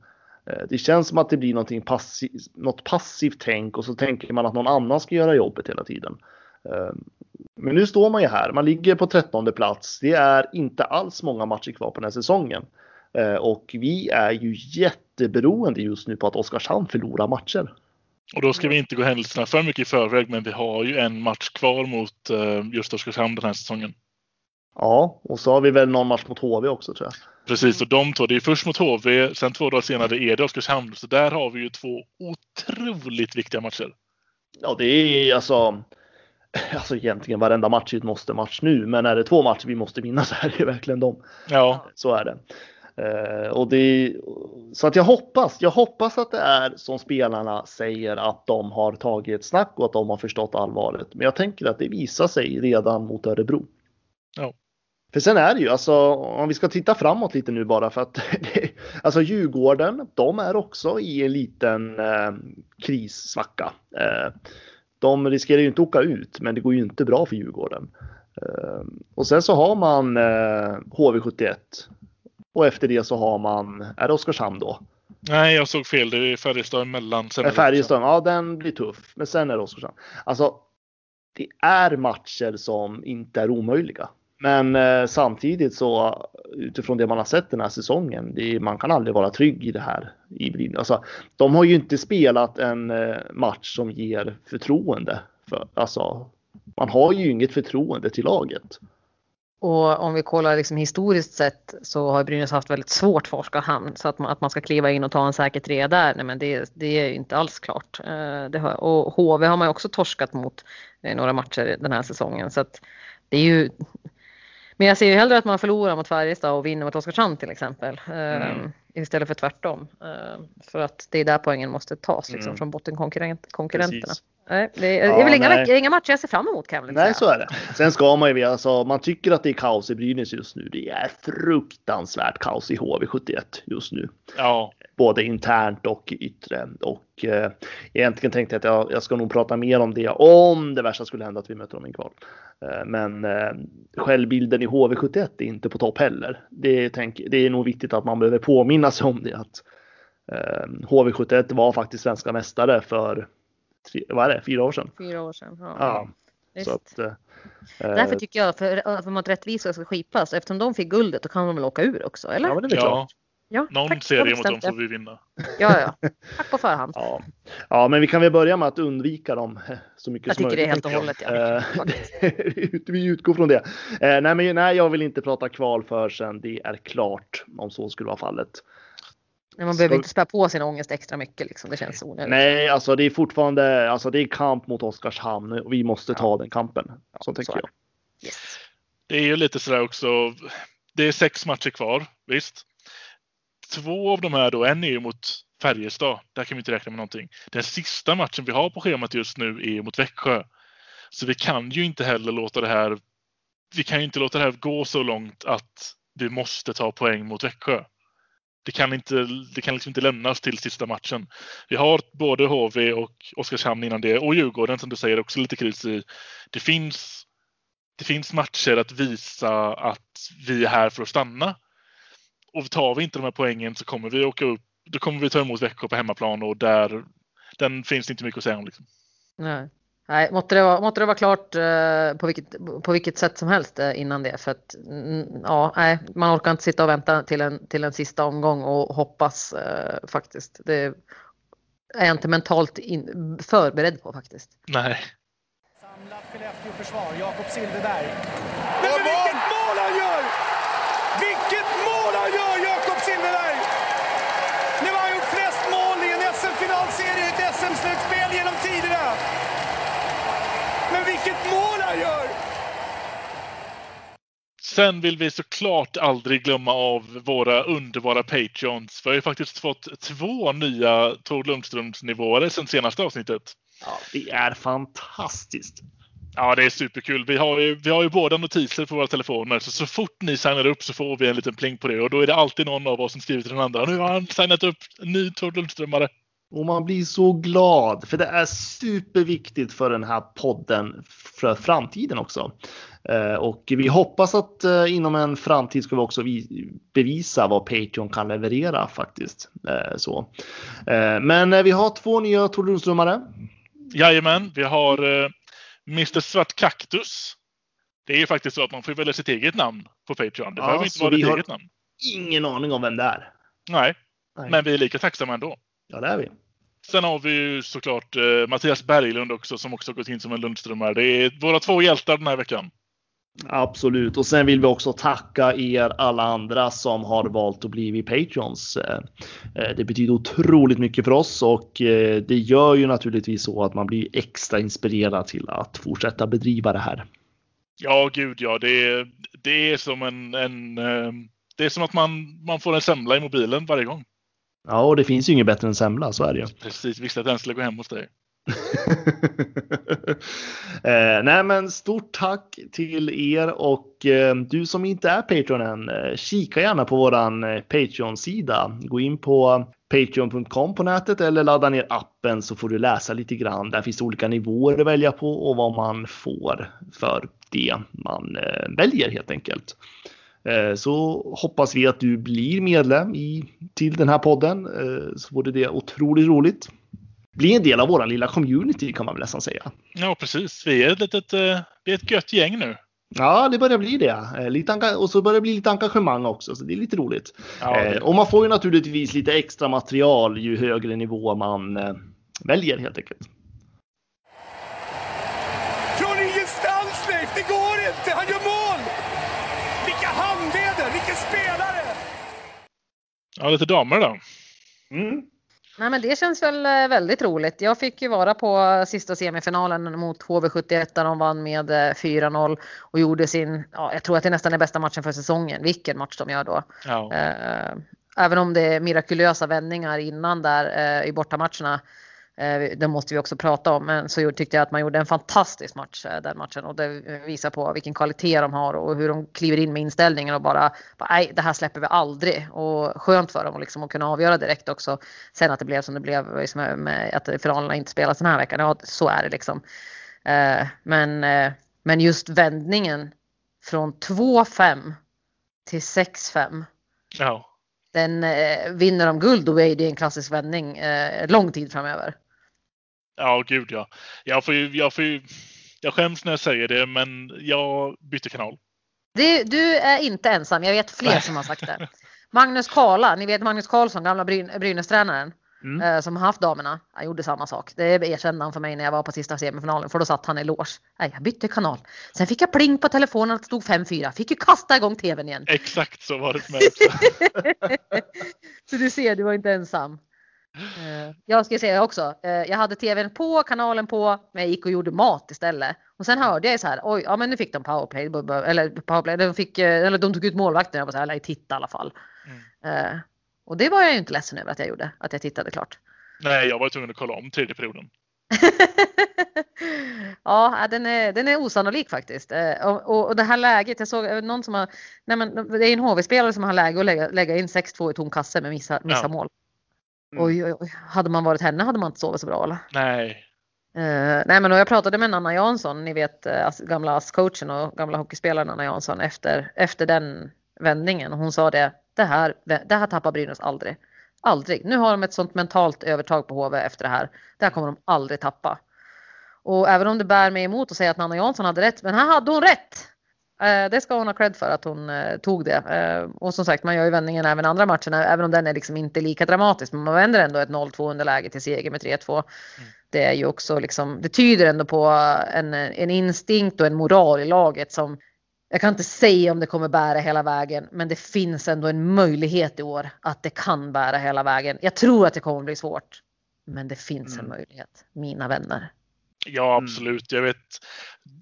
Eh, det känns som att det blir någonting passiv, något passivt tänk och så tänker man att någon annan ska göra jobbet hela tiden. Eh, men nu står man ju här, man ligger på trettonde plats. Det är inte alls många matcher kvar på den här säsongen. Eh, och vi är ju jätteberoende just nu på att Oskarshamn förlorar matcher. Och då ska vi inte gå händelserna för mycket i förväg, men vi har ju en match kvar mot just Oskarshamn den här säsongen. Ja, och så har vi väl någon match mot HV också tror jag. Precis, och de två, det är först mot HV, sen två dagar senare är det Oskarshamn. Så där har vi ju två otroligt viktiga matcher. Ja, det är alltså, alltså egentligen varenda match är ett måste-match nu, men är det två matcher vi måste vinna så är det verkligen dem. Ja. Så är det. Uh, och det, så att jag hoppas, jag hoppas att det är som spelarna säger att de har tagit ett snack och att de har förstått allvaret. Men jag tänker att det visar sig redan mot Örebro. Ja. För sen är det ju alltså om vi ska titta framåt lite nu bara för att alltså Djurgården, de är också i en liten eh, krissvacka. Eh, de riskerar ju inte att åka ut, men det går ju inte bra för Djurgården. Eh, och sen så har man eh, HV71 och efter det så har man, är det Oskarshamn då? Nej, jag såg fel. Det är Färjestad emellan. Sen Färjestad, ja den blir tuff. Men sen är det Oskarshamn. Alltså, det är matcher som inte är omöjliga. Men eh, samtidigt så utifrån det man har sett den här säsongen, det, man kan aldrig vara trygg i det här. I, alltså, de har ju inte spelat en eh, match som ger förtroende. För, alltså, man har ju inget förtroende till laget. Och om vi kollar liksom historiskt sett så har Brynäs haft väldigt svårt för Oskarshamn. Så att man, att man ska kliva in och ta en säker trea där, nej men det, det är inte alls klart. Eh, det har, och HV har man ju också torskat mot eh, några matcher den här säsongen. Så att det är ju men jag ser ju hellre att man förlorar mot Färjestad och vinner mot Oskarshamn till exempel. Mm. Ehm, istället för tvärtom. Ehm, för att det är där poängen måste tas liksom, mm. från bottenkonkurrenterna. Nej, det är, ja, väl inga, inga, matcher jag ser fram emot kan jag Nej, säga. så är det. Sen ska man ju, alltså, man tycker att det är kaos i Brynäs just nu. Det är fruktansvärt kaos i HV71 just nu. Ja. Både internt och yttre. Och eh, egentligen tänkte jag att jag, jag ska nog prata mer om det om det värsta skulle hända att vi möter dem i kval. Eh, men eh, självbilden i HV71 är inte på topp heller. Det, tänk, det är nog viktigt att man behöver påminna sig om det. Att eh, HV71 var faktiskt svenska mästare för tre, vad är det, fyra år sedan. Fyra år sedan, ja. ja. Så att, eh, Därför tycker jag, för, för att rättvisa ska skipas, eftersom de fick guldet, då kan de väl åka ur också, eller? Ja, men det är ja. klart. Ja, Någon tack, serie mot dem får vi vinna. Ja, ja. Tack på förhand. Ja. ja, men vi kan väl börja med att undvika dem så mycket jag som möjligt. Jag tycker det helt och hållet, ja. vi utgår från det. Eh, nej, men nej, jag vill inte prata kval förrän det är klart, om så skulle vara fallet. Men man behöver så... inte spä på sin ångest extra mycket liksom. Det känns onödigt. Nej, alltså det är fortfarande, alltså det är kamp mot Oskarshamn och vi måste ta den kampen. Så ja, tänker så jag. Yes. Det är ju lite sådär också. Det är sex matcher kvar, visst två av de här då, en är ju mot Färjestad. Där kan vi inte räkna med någonting. Den sista matchen vi har på schemat just nu är mot Växjö. Så vi kan ju inte heller låta det här. Vi kan ju inte låta det här gå så långt att vi måste ta poäng mot Växjö. Det kan inte, det kan liksom inte lämnas till sista matchen. Vi har både HV och Oskarshamn innan det och Djurgården som du säger också lite kris i. Det finns, det finns matcher att visa att vi är här för att stanna och tar vi inte de här poängen så kommer vi åka upp. Då kommer vi ta emot Växjö på hemmaplan och där den finns inte mycket att säga om. Liksom. Nej. Nej, måtte det vara, måtte det vara klart eh, på, vilket, på vilket sätt som helst eh, innan det. För att mm, ja, nej, man orkar inte sitta och vänta till en, till en sista omgång och hoppas eh, faktiskt. Det är jag inte mentalt in, förberedd på faktiskt. Nej. Samlat Skellefteå-försvar, Jakob Silfverberg. Men vilket mål han gör! Vilket mål han gör, Jakob Silfverberg! Nu har han gjort flest mål i en SM-finalserie i ett SM-slutspel genom tiderna. Men vilket mål han gör! Sen vill vi såklart aldrig glömma av våra underbara Patreons. Vi har ju faktiskt fått två nya Tor Lundströms nivåer sen senaste avsnittet. Ja, det är fantastiskt. Ja, det är superkul. Vi har ju, vi har ju båda notiser på våra telefoner, så så fort ni signar upp så får vi en liten pling på det och då är det alltid någon av oss som skriver till den andra. Nu har han signat upp en ny Tor Lundströmare. Och man blir så glad för det är superviktigt för den här podden för framtiden också. Eh, och vi hoppas att eh, inom en framtid ska vi också bevisa vad Patreon kan leverera faktiskt. Eh, så. Men vi har två nya Tor Lundströmare. Jajamän, vi har Mr Svart Kaktus. Det är ju faktiskt så att man får välja sitt eget namn på Patreon. Det behöver inte vara ditt eget namn. Ingen aning om vem det är. Nej, Nej, men vi är lika tacksamma ändå. Ja, det är vi. Sen har vi ju såklart eh, Mattias Berglund också som också gått in som en Lundströmare. Det är våra två hjältar den här veckan. Absolut. Och sen vill vi också tacka er alla andra som har valt att bli Patreons. Eh, eh, det betyder otroligt mycket för oss och eh, det gör ju naturligtvis så att man blir extra inspirerad till att fortsätta bedriva det här. Ja, gud ja. Det är, det är som en, en det är som att man, man får en semla i mobilen varje gång. Ja, och det finns ju inget bättre än semla, så är det ju. Precis, visste att den skulle gå hem hos dig. eh, nej men stort tack till er och eh, du som inte är Patreon än, eh, kika gärna på våran eh, Patreon-sida. Gå in på Patreon.com på nätet eller ladda ner appen så får du läsa lite grann. Där finns det olika nivåer att välja på och vad man får för det man eh, väljer helt enkelt. Eh, så hoppas vi att du blir medlem i, till den här podden så vore det otroligt roligt bli en del av våran lilla community kan man väl nästan säga. Ja, precis. Vi är ett, litet, eh, vi är ett gött gäng nu. Ja, det börjar bli det. Eh, lite och så börjar det bli lite engagemang också, så det är lite roligt. Ja. Och man får ju naturligtvis lite extra material ju högre nivå man väljer helt enkelt. Från ingenstans Leif, det går inte! Han gör mål! Vilka handleder, vilken spelare! Ja, lite damer då. Mm. Nej, men det känns väl eh, väldigt roligt. Jag fick ju vara på sista semifinalen mot HV71 där de vann med 4-0 eh, och gjorde sin, ja, jag tror att det nästan är bästa matchen för säsongen. Vilken match de gör då. Ja. Eh, även om det är mirakulösa vändningar innan där i bortamatcherna Eh, det måste vi också prata om. Men så tyckte jag att man gjorde en fantastisk match eh, den matchen och det eh, visar på vilken kvalitet de har och hur de kliver in med inställningen och bara, nej det här släpper vi aldrig. Och skönt för dem att, liksom, att kunna avgöra direkt också. Sen att det blev som det blev liksom, med att finalerna inte spelas den här veckan. Ja, så är det liksom. Men, men just vändningen från 2-5 till 6-5. Ja. Den vinner de guld då är det en klassisk vändning lång tid framöver. Ja, gud ja. Jag, får ju, jag, får ju, jag skäms när jag säger det, men jag bytte kanal. Du, du är inte ensam. Jag vet fler som har sagt det. Magnus Karla, ni vet Magnus Karlsson, gamla Bryn Brynäs-tränaren. Mm. Eh, som har haft damerna. Han gjorde samma sak. Det erkände han för mig när jag var på sista semifinalen för då satt han i loge. Nej, jag bytte kanal. Sen fick jag pling på telefonen att det stod 5-4. Fick ju kasta igång tvn igen. Exakt så var det för mig så du ser, du var inte ensam. Eh, jag ska säga också, eh, jag hade tvn på, kanalen på, men jag gick och gjorde mat istället. Och sen hörde jag så här, oj, ja men nu fick de powerplay, eller powerplay, de, fick, eller de tog ut målvakten, jag var så här, titta i alla fall. Mm. Och det var jag ju inte ledsen över att jag gjorde, att jag tittade klart. Nej, jag var tvungen att kolla om tredje perioden. ja, den är, den är osannolik faktiskt. Och, och, och, det här läget, jag såg någon som har, nej men det är en HV-spelare som har läge att lägga, lägga in 6-2 i tom kasse med missa, missa ja. mål. Mm. Oj, oj, oj. Hade man varit henne hade man inte sovit så bra eller? Nej. Uh, nej men jag pratade med Anna Jansson, ni vet gamla ASS-coachen och gamla hockeyspelaren Anna Jansson efter, efter den vändningen. Och hon sa det, det här, det här tappar Brynäs aldrig. Aldrig. Nu har de ett sånt mentalt övertag på HV efter det här. Det här kommer de aldrig tappa. Och även om det bär mig emot att säga att Anna Jansson hade rätt, men här hade hon rätt. Eh, det ska hon ha cred för att hon eh, tog det. Eh, och som sagt, man gör ju vändningen även andra matcherna, även om den är liksom inte lika dramatisk. Men man vänder ändå ett 0-2 underläge till seger med 3-2. Mm. Det är ju också liksom, det tyder ändå på en, en instinkt och en moral i laget som jag kan inte säga om det kommer bära hela vägen, men det finns ändå en möjlighet i år att det kan bära hela vägen. Jag tror att det kommer bli svårt, men det finns mm. en möjlighet, mina vänner. Ja, absolut. Jag vet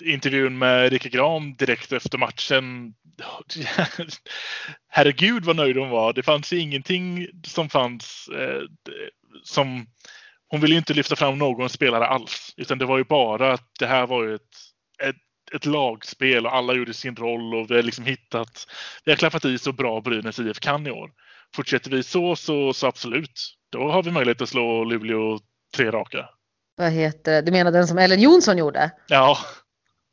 intervjun med Rickard Gram direkt efter matchen. Herregud vad nöjd hon var. Det fanns ingenting som fanns eh, som hon ville inte lyfta fram någon spelare alls, utan det var ju bara att det här var ju ett, ett, ett lagspel och alla gjorde sin roll och vi har liksom hittat, vi har klaffat i så bra Brynäs IF kan i år. Fortsätter vi så, så, så absolut, då har vi möjlighet att slå Luleå tre raka. Vad heter det? Du menar den som Ellen Jonsson gjorde? Ja.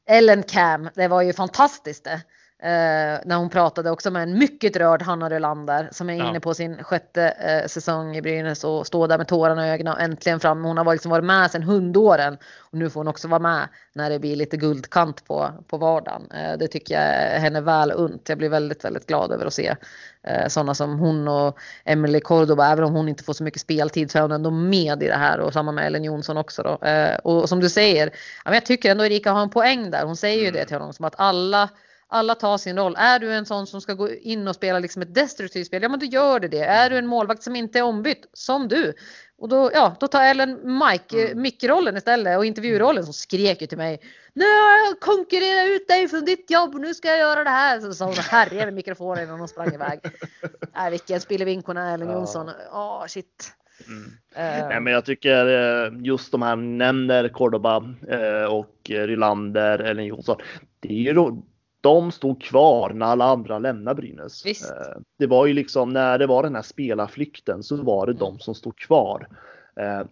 Ellen Cam, det var ju fantastiskt det. Eh, när hon pratade också med en mycket rörd Hanna Rölander som är inne Ja. på sin sjätte eh, säsong i Brynäs och står där med tårarna i ögonen och äntligen fram. Hon har liksom varit med sedan hundåren och nu får hon också vara med när det blir lite guldkant på, på vardagen. Eh, det tycker jag henne väl unt. Jag blir väldigt, väldigt glad över att se eh, sådana som hon och Emily Cordoba. Även om hon inte får så mycket speltid så är hon ändå med i det här och samma med Ellen Jonsson också. Då. Eh, och som du säger, jag tycker ändå Erika har en poäng där. Hon säger ju det till honom som att alla alla tar sin roll. Är du en sån som ska gå in och spela liksom ett destruktivt spel, ja men då gör du det. Är du en målvakt som inte är ombytt, som du, och då, ja, då tar Ellen Mike, mm. Micke-rollen istället och intervjurollen som skrek ju till mig. Nu har jag konkurrerat ut dig från ditt jobb nu ska jag göra det här. Så sa hon med mikrofonen innan hon sprang iväg. äh, vilken spillevinkorna Ellen Jonsson. Åh oh, shit. Mm. Uh. Nej, men jag tycker eh, just de här nämner Cordoba eh, och Rylander, Ellen Jonsson. Det är ju de stod kvar när alla andra lämnade Brynäs. Visst. Det var ju liksom när det var den här spelarflykten så var det de som stod kvar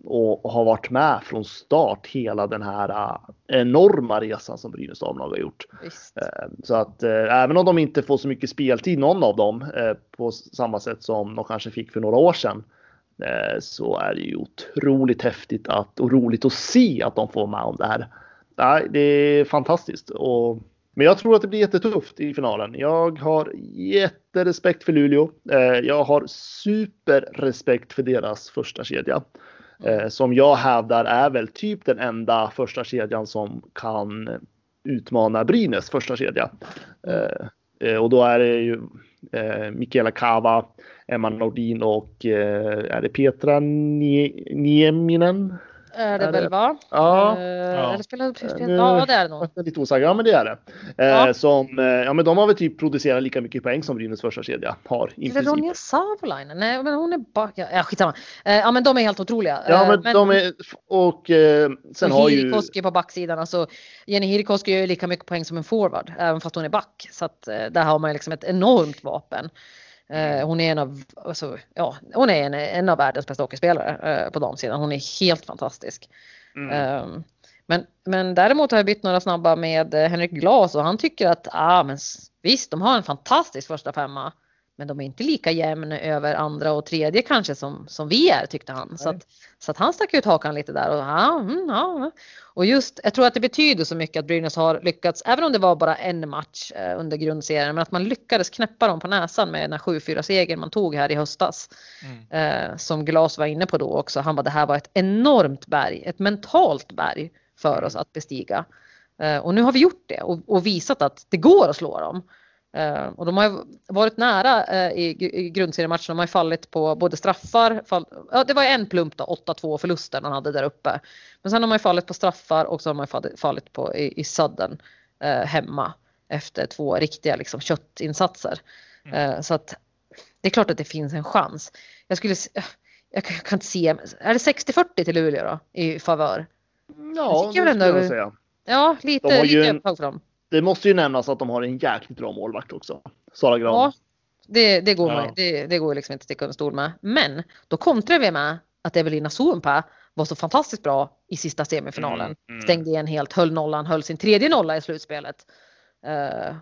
och har varit med från start hela den här enorma resan som Brynäs damlag har gjort. Visst. Så att även om de inte får så mycket speltid, någon av dem, på samma sätt som de kanske fick för några år sedan, så är det ju otroligt häftigt att, och roligt att se att de får med om det här. Det är fantastiskt. Och men jag tror att det blir jättetufft i finalen. Jag har jätterespekt för Luleå. Jag har superrespekt för deras första kedja. Som jag hävdar är väl typ den enda första kedjan som kan utmana Brynäs första kedja. Och då är det ju Mikaela Kava, Emma Nordin och är det Petra Nieminen? Är det, är det väl va? Ja. Ja. Eller spelar, spelar, ja, det är det nog. Jag är lite osäker. Ja, men det är det. Ja. Eh, som, eh, ja, men de har väl typ producerat lika mycket poäng som Brynäs första kedja har. Är det Ronja Savolainen? Nej, men hon är bara... Ja, skitsamma. Eh, ja, men de är helt otroliga. Ja, men, men de är... Och eh, sen och har ju... Hirikoski på backsidan. Alltså, Jenny Hirikoski gör ju lika mycket poäng som en forward, även fast hon är back. Så att eh, där har man liksom ett enormt vapen. Uh, hon är en av, alltså, ja, hon är en, en av världens bästa hockeyspelare uh, på damsidan. Hon är helt fantastisk. Mm. Uh, men, men däremot har jag bytt några snabba med Henrik Glas och han tycker att ah, men visst, de har en fantastisk första femma. Men de är inte lika jämna över andra och tredje kanske som, som vi är tyckte han. Så att, så att han stack ut hakan lite där. Och, ja, mm, ja. och just, jag tror att det betyder så mycket att Brynäs har lyckats, även om det var bara en match eh, under grundserien, men att man lyckades knäppa dem på näsan med den här 7-4 segern man tog här i höstas. Mm. Eh, som Glas var inne på då också. Han bara, det här var ett enormt berg, ett mentalt berg för oss att bestiga. Eh, och nu har vi gjort det och, och visat att det går att slå dem. Uh, och de har varit nära uh, i, i grundseriematchen. De har ju fallit på både straffar. Fall, ja, det var en plump då, 8-2 förlusten han hade där uppe. Men sen har man ju fallit på straffar och så har man fallit, fallit på i, i sudden uh, hemma efter två riktiga liksom, köttinsatser. Mm. så att det är klart att det finns en chans. Jag skulle, jag kan, jag kan inte se. Är det 60-40 till Luleå då i favör? Ja, det skulle jag säga. Ja, lite, lite en... för dem det måste ju nämnas att de har en jäkligt bra målvakt också. Sara Gran. Ja, det, det går, ja. det, det går liksom inte att sticka under stol med. Men då kontrar vi med att Evelina Suompa var så fantastiskt bra i sista semifinalen. Mm, mm. Stängde igen helt, höll nollan, höll sin tredje nolla i slutspelet. Uh,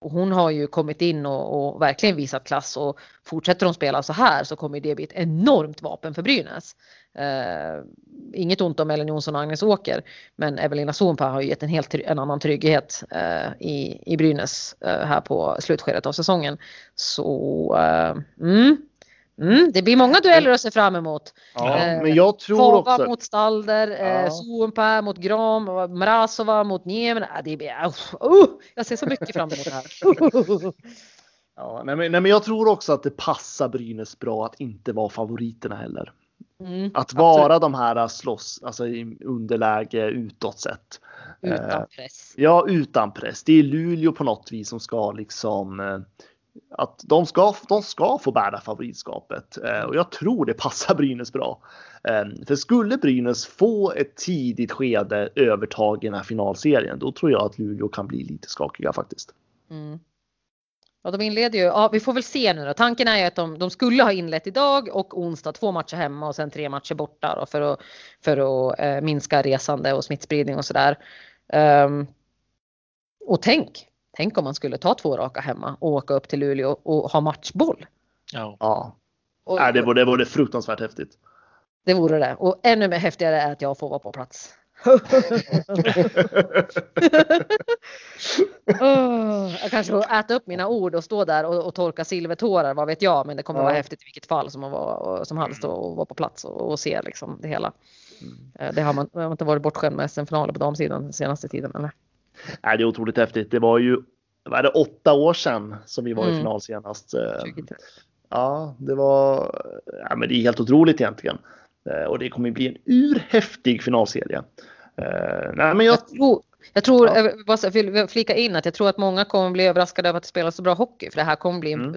och hon har ju kommit in och, och, verkligen visat klass och fortsätter hon spela så här så kommer det bli ett enormt vapen för Brynäs. Eh, inget ont om Ellen Jonsson och Agnes Åker men Evelina Sonpa har ju gett en helt en annan trygghet eh, i, i Brynäs eh, här på slutskedet av säsongen. Så eh, mm, Mm, det blir många dueller att se fram emot. Ja, eh, men jag tror Fava också... mot Stalder, ja. eh, Suompa mot Gram, Mrazova mot Niemen. Ah, det blir, uh, jag ser så mycket fram emot det här. ja, nej, men, nej, men jag tror också att det passar Brynäs bra att inte vara favoriterna heller. Mm, Att vara de här slåss, alltså i underläge utåt sett. Utan Eh, press. Ja, utan press. Det är Luleå på något vis som ska liksom eh, att de ska, de ska få bära favoritskapet eh, och jag tror det passar Brynäs bra. Eh, för skulle Brynäs få ett tidigt skede övertag i den här finalserien, då tror jag att Luleå kan bli lite skakiga faktiskt. Mm. Ja, de inleder ju. Ja, vi får väl se nu då. Tanken är ju att de, de skulle ha inlett idag och onsdag två matcher hemma och sen tre matcher borta då, för att, för att eh, minska resande och smittspridning och sådär. Um, och tänk, tänk om man skulle ta två raka hemma och åka upp till Luleå och ha matchboll. Ja. Ja, Och, Nej, det, vore, det vore fruktansvärt häftigt. det vore det. Och ännu mer häftigare är att jag får vara på plats. Åh, jag kanske får äta upp mina ord och stå där och, och torka silvertårar, vad vet jag. Men det kommer Ja. vara häftigt i vilket fall som, vara, och- som helst och, och vara på plats och, och se liksom det hela. Eh, Det har man, man har inte varit bortskämd med SM-finaler på damsidan den senaste tiden. Eller? Nej, det är otroligt häftigt. Det var ju vad är det, åtta år sedan som vi var i Mm. final senast. Eh, 20. Ja, det var. Ja, men det är helt otroligt egentligen. Eh, Och det kommer bli en urhäftig finalserie. Eh, Nej, men jag. Jag tror, jag tror Ja. jag vill flika in att jag tror att många kommer bli överraskade över att det spelas så bra hockey. För det här kommer bli, Mm.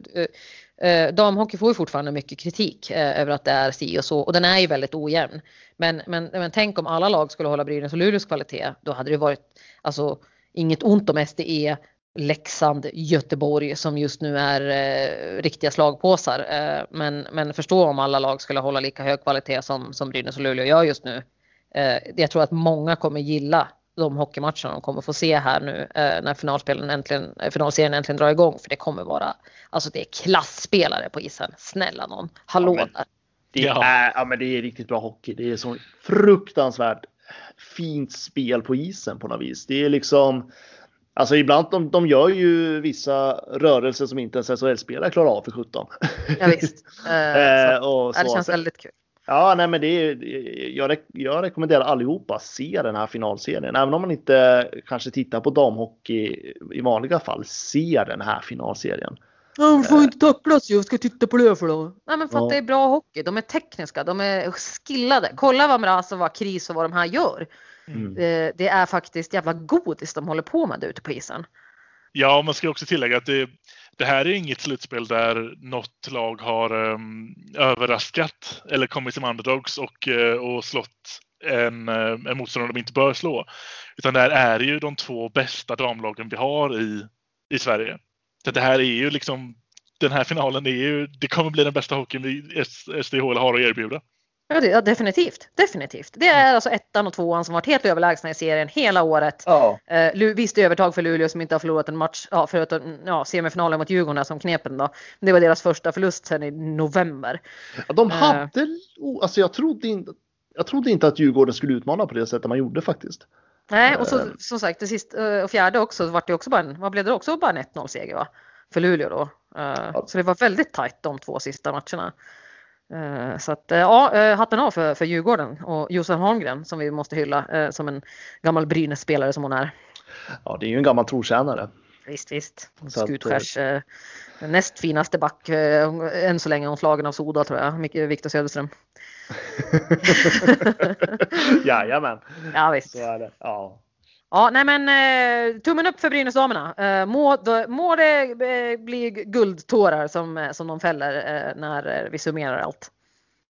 eh, damhockey får ju fortfarande mycket kritik eh, över att det är si och så och den är ju väldigt ojämn. Men, men, men tänk om alla lag skulle hålla Brynäs och Luleås kvalitet. Då hade det varit alltså inget ont om SDE, Leksand, Göteborg som just nu är eh, riktiga slagpåsar. Eh, men, men förstå om alla lag skulle hålla lika hög kvalitet som, som Brynäs och Luleå gör just nu. Eh, jag tror att många kommer gilla de hockeymatcherna de kommer få se här nu eh, när finalspelen äntligen, eh, finalserien äntligen drar igång. För det kommer vara, alltså det är klassspelare på isen. Snälla någon, hallå Ja, men- där. Det Ja. är, ja, men det är riktigt bra hockey. Det är så fruktansvärt fint spel på isen på något vis. Det är liksom. Alltså ibland de, de gör ju vissa rörelser som inte ens SHL-spelare klarar av för 17. Ja, visst. Eh, Eh, så, och ja, det så. känns väldigt kul. Ja, nej, men det är, jag, jag rekommenderar allihopa att se den här finalserien. Även om man inte kanske tittar på damhockey i vanliga fall, se den här finalserien. Ja, får inte tacklas jag ska titta på det för då. Nej men för att Ja. det är bra hockey. De är tekniska, de är skillade. Kolla vad Mrazov, vad Kris och vad de här gör. Mm. Eh, Det är faktiskt jävla godis de håller på med där ute på isen. Ja, man ska också tillägga att det, det här är inget slutspel där något lag har um, överraskat eller kommit som underdogs och, eh, och slått en, eh, en motståndare de inte bör slå. Utan det här är ju de två bästa damlagen vi har i, i Sverige. Så det här är ju liksom den här finalen är ju, det kommer bli den bästa hockeyn SDHL har att erbjuda. Ja, det, ja definitivt. Definitivt. Det är alltså ettan och tvåan som varit helt överlägsna i serien hela året. Ja. Eh, visst övertag för Luleå som inte har förlorat en match, ja, förutom ja, semifinalen mot Djurgården som knepen då. Det var deras första förlust sedan i november. Ja, de Eh. hade, oh, alltså jag trodde inte, jag trodde inte att Djurgården skulle utmana på det sättet man gjorde faktiskt. Nej, och så, Eh. som sagt, det sista eh, och fjärde också, så vart det också bara en, vad blev det också? Bara en 1-0 seger va? För Luleå då. Eh, Ja. Så det var väldigt tajt de två sista matcherna. Så att ja, hatten av för, för Djurgården och Josef Holmgren som vi måste hylla som en gammal Brynäs-spelare som hon är. Ja, det är ju en gammal trotjänare. Visst, visst. Skutskärs näst finaste back eh, än så länge hon slagen av Soda tror jag, Mik- Viktor Söderström. Jajamän, Ja visst. så är det. Ja. Ja, nej men eh, tummen upp för Brynäsdamerna. Eh, må, må det eh, bli guldtårar som, eh, som de fäller eh, när eh, vi summerar allt.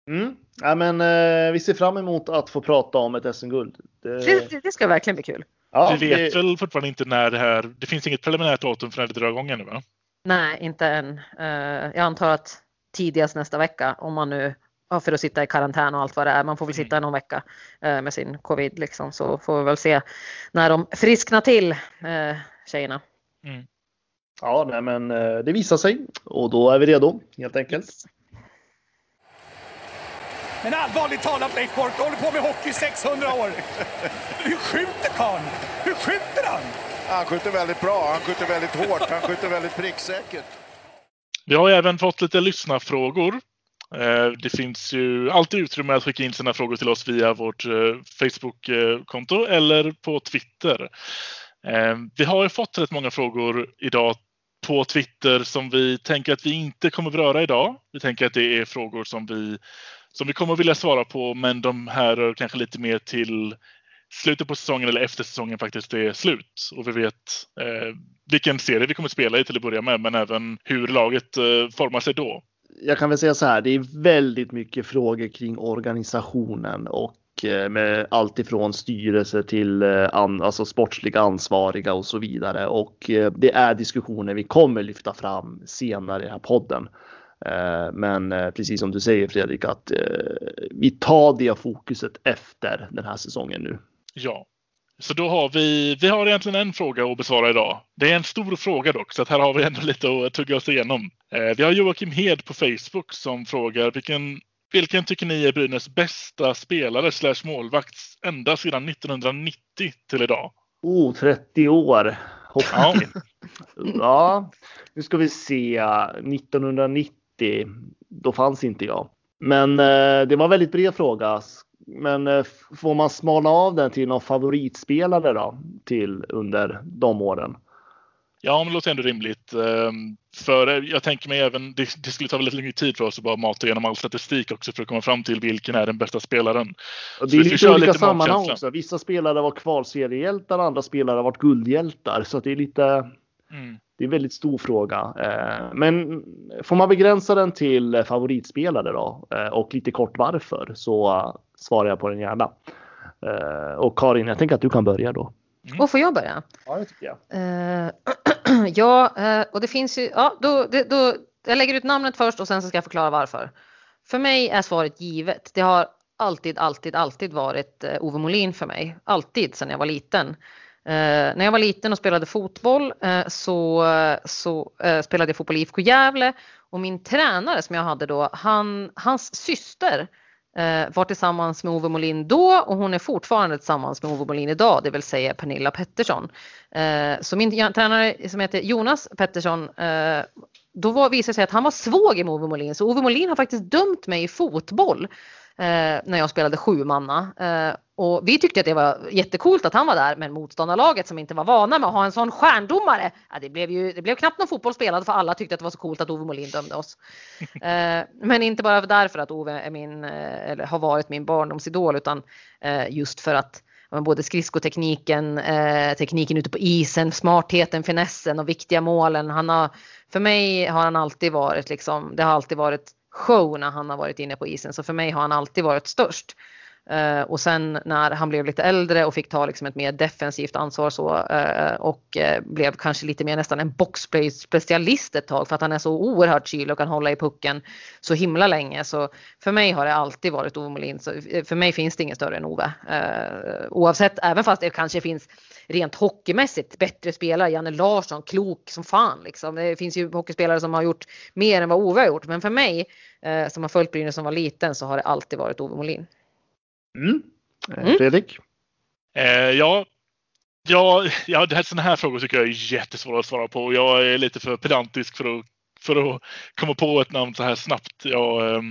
Mm. Ja, men eh, vi ser fram emot att få prata om ett SM-guld. Det- det ska verkligen bli kul. ja, vi vet det, väl fortfarande inte när det här, det finns inget preliminärt datum för när det drar igång ännu va? Nej, inte än. Eh, jag antar att tidigast nästa vecka om man nu för att sitta i karantän och allt vad det är. Man får väl sitta någon vecka eh, med sin covid liksom så får vi väl se när de frisknar till eh, tjejerna. ja, nej, men det visar sig och då är vi redo helt enkelt. Men allvarligt talat Leif Boork, du håller på med hockey i 600 år. Hur skjuter karln? Hur skjuter han? Han skjuter väldigt bra, han skjuter väldigt hårt, han skjuter väldigt pricksäkert. Vi har även fått lite lyssnarfrågor. Eh, det finns ju alltid utrymme att skicka in sina frågor till oss via vårt eh, Facebook-konto eller på Twitter. Eh, vi har ju fått rätt många frågor idag på Twitter som vi tänker att vi inte kommer beröra idag. Vi tänker att det är frågor som vi som vi kommer vilja svara på, men de här rör kanske lite mer till slutet på säsongen eller efter säsongen faktiskt är slut. Och vi vet eh, vilken serie vi kommer att spela i till att börja med, men även hur laget eh, formar sig då. Jag kan väl säga så här, det är väldigt mycket frågor kring organisationen och eh, med allt ifrån styrelse till eh, an, alltså sportsliga ansvariga och så vidare. Och eh, det är diskussioner vi kommer lyfta fram senare i den här podden. Men precis som du säger Fredrik att vi tar det fokuset efter den här säsongen nu. Ja, så då har vi, vi har egentligen en fråga att besvara idag. Det är en stor fråga dock, så att här har vi ändå lite att tugga oss igenom. Eh, vi har Joakim Hed på Facebook som frågar vilken, vilken tycker ni är Brynäs bästa spelare slash målvakt ända sedan 1990 till idag? Oh, 30 år. Ja. ja, nu ska vi se. 1990, då fanns inte jag. Men eh, det var en väldigt bred fråga. Men eh, får man smala av den till någon favoritspelare då till under de åren? Ja, men det låter ändå rimligt. Ehm, för jag tänker mig även, det, det skulle ta väldigt lång tid för oss att bara mata igenom all statistik också för att komma fram till vilken är den bästa spelaren. Och det är lite olika lite sammanhang också. Vissa spelare var kvalseriehjältar, andra spelare har varit guldhjältar. Så det är lite, mm. det är en väldigt stor fråga. Eh, men får man begränsa den till favoritspelare då eh, och lite kort varför så svarar jag på den gärna. Uh, och Karin, jag tänker att du kan börja då. Mm. Och får jag börja? Ja, det tycker jag. Uh, ja, uh, och det finns ju, ja, då, det, då, jag lägger ut namnet först och sen så ska jag förklara varför. För mig är svaret givet. Det har alltid, alltid, alltid varit Ove Molin för mig. Alltid sedan jag var liten. Uh, när jag var liten och spelade fotboll uh, så, så uh, spelade jag fotboll i IFK Gävle och min tränare som jag hade då, han, hans syster Eh, Eh, var tillsammans med Ove Molin då och hon är fortfarande tillsammans med Ove Molin idag, det vill säga Pernilla Pettersson. Eh, så min tränare som heter Jonas Pettersson, eh, då var, visade det sig att han var svåger med Ove Molin, så Ove Molin har faktiskt dömt mig i fotboll eh, när jag spelade sju manna. Eh, och vi tyckte att det var jättekult att han var där, men motståndarlaget som inte var vana med att ha en sån stjärndomare, ja, det, blev ju, det blev knappt någon fotboll spelad för alla tyckte att det var så coolt att Ove Molin dömde oss. eh, men inte bara därför att Ove är min, eh, eller har varit min barndomsidol, utan eh, just för att både skridskotekniken, eh, tekniken ute på isen, smartheten, finessen och viktiga målen. Han har, för mig har han alltid varit liksom, det har alltid varit show när han har varit inne på isen, så för mig har han alltid varit störst. Uh, och sen när han blev lite äldre och fick ta liksom ett mer defensivt ansvar så, uh, och uh, blev kanske lite mer nästan en boxplay specialist ett tag för att han är så oerhört kylig och kan hålla i pucken så himla länge. Så för mig har det alltid varit Ove Molin. Så för mig finns det ingen större än Ove. oavsett, även fast det kanske finns rent hockeymässigt bättre spelare. Janne Larsson, klok som fan liksom. Det finns ju hockeyspelare som har gjort mer än vad Ove har gjort. Men för mig som har följt Brynäs som var liten så har det alltid varit Ove Molin. Mm. Eh, mm. Fredrik? Eh, ja, ja, ja det här, sådana här frågor tycker jag är jättesvåra att svara på. Jag är lite för pedantisk för att, för att komma på ett namn så här snabbt. Jag, eh,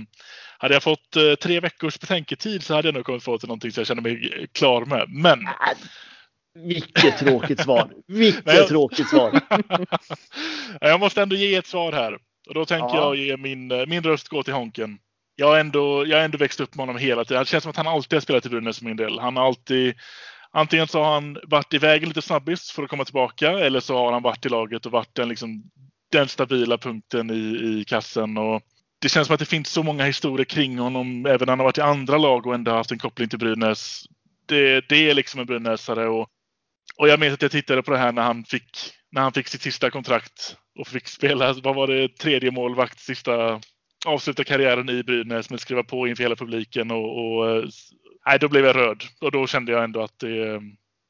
hade jag fått eh, tre veckors betänketid så hade jag nog kommit få till någonting som jag känner mig klar med. Men vilket tråkigt svar. Vilket jag... tråkigt svar. jag måste ändå ge ett svar här. Och då tänker ja. jag ge min, eh, min röst gå till Honken jag har ändå, jag har ändå växt upp med honom hela tiden. Det känns som att han alltid har spelat i Brynäs för min del. Han har alltid, antingen så har han varit iväg lite snabbis för att komma tillbaka eller så har han varit i laget och varit den, liksom, den stabila punkten i, i kassen. Och det känns som att det finns så många historier kring honom, även när han har varit i andra lag och ändå haft en koppling till Brynäs. Det, det är liksom en brynäsare och, och jag minns att jag tittade på det här när han fick, när han fick sitt sista kontrakt och fick spela, vad var det, tredje målvakt sista avsluta karriären i Brynäs med att skriva på inför hela publiken och, och eh, nej, då blev jag röd och då kände jag ändå att det,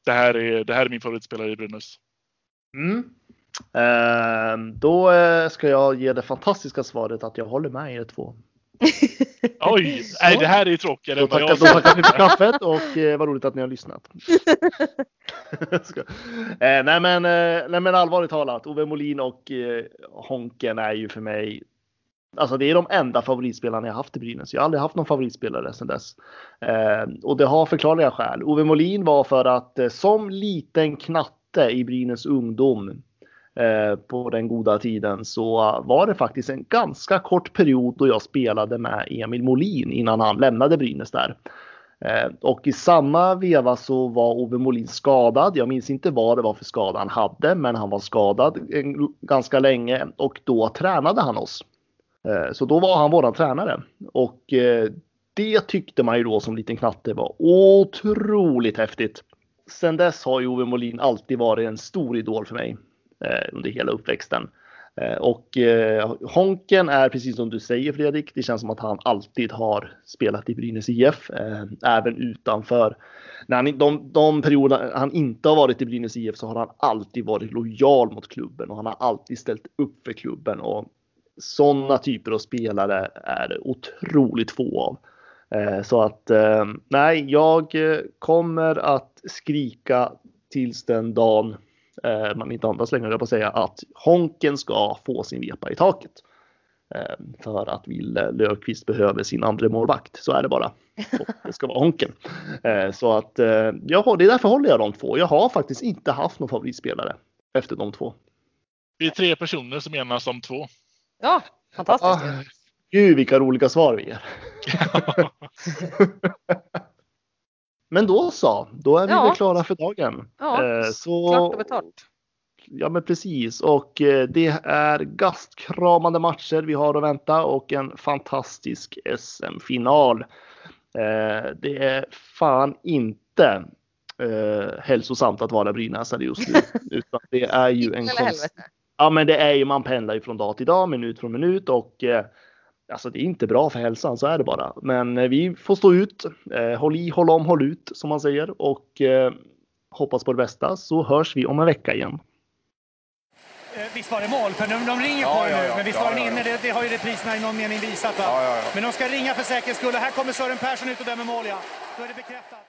det, här, är, det här är min favoritspelare i Brynäs. Mm. Eh, då eh, ska jag ge det fantastiska svaret att jag håller med er två. Oj, nej, det här är ju tråkigare då tackar, Då tackar vi för kaffet och eh, vad roligt att ni har lyssnat. eh, nej, men, eh, nej men allvarligt talat, Ove Molin och eh, Honken är ju för mig Alltså det är de enda favoritspelarna jag haft i Brynäs. Jag har aldrig haft någon favoritspelare sedan dess. Eh, och det har förklarliga skäl. Ove Molin var för att eh, som liten knatte i Brynäs ungdom eh, på den goda tiden så var det faktiskt en ganska kort period då jag spelade med Emil Molin innan han lämnade Brynäs där. Ehm, och i samma veva så var Ove Molin skadad. Jag minns inte vad det var för skada han hade, men han var skadad ganska länge och då tränade han oss. Eh, så då var han våran tränare och eh, det tyckte man ju då som liten knatte var otroligt häftigt. Sen dess har ju Ove Molin alltid varit en stor idol för mig eh, under hela uppväxten. Och Honken är precis som du säger Fredrik, det känns som att han alltid har spelat i Brynäs IF, även utanför. När han, de, de perioder han inte har varit i Brynäs IF så har han alltid varit lojal mot klubben och han har alltid ställt upp för klubben. Och sådana typer av spelare är det otroligt få av. Eh, så att eh, nej, jag eh, kommer att skrika tills den dagen man inte andas längre, jag på att säga, att Honken ska få sin vepa i taket. För att Wille Löfqvist behöver sin andra målvakt. Så är det bara. Och det ska vara Honken. Så att eh, det är därför håller jag de två. Jag har faktiskt inte haft någon favoritspelare efter de två. Vi är tre personer som enas om två. Ja, fantastiskt. Ah, gud vilka roliga svar vi ger. Men då så, då är vi ja. väl klara för dagen. Ja, eh, så... klart och betalt. Ja men precis och eh, det är gastkramande matcher vi har att vänta och en fantastisk SM-final. Eh, det är fan inte hälsosamt att vara brynäsare just nu. utan det är ju en konst... Ja men det är ju, man pendlar ju från dag till dag, minut från minut och Alltså det är inte bra för hälsan, så är det bara. Men eh, vi får stå ut. Eh, håll i, håll om, håll ut som man säger och eh, hoppas på det bästa så hörs vi om en vecka igen. Visst var det mål? För de, de ringer ja, på ja, nu, ja, men visst var den inne? Det, det, har ju repriserna i någon mening visat. Va? Men de ska ringa för säkerhets skull. Här kommer Sören Persson ut och dömer mål, ja. Då är det bekräftat.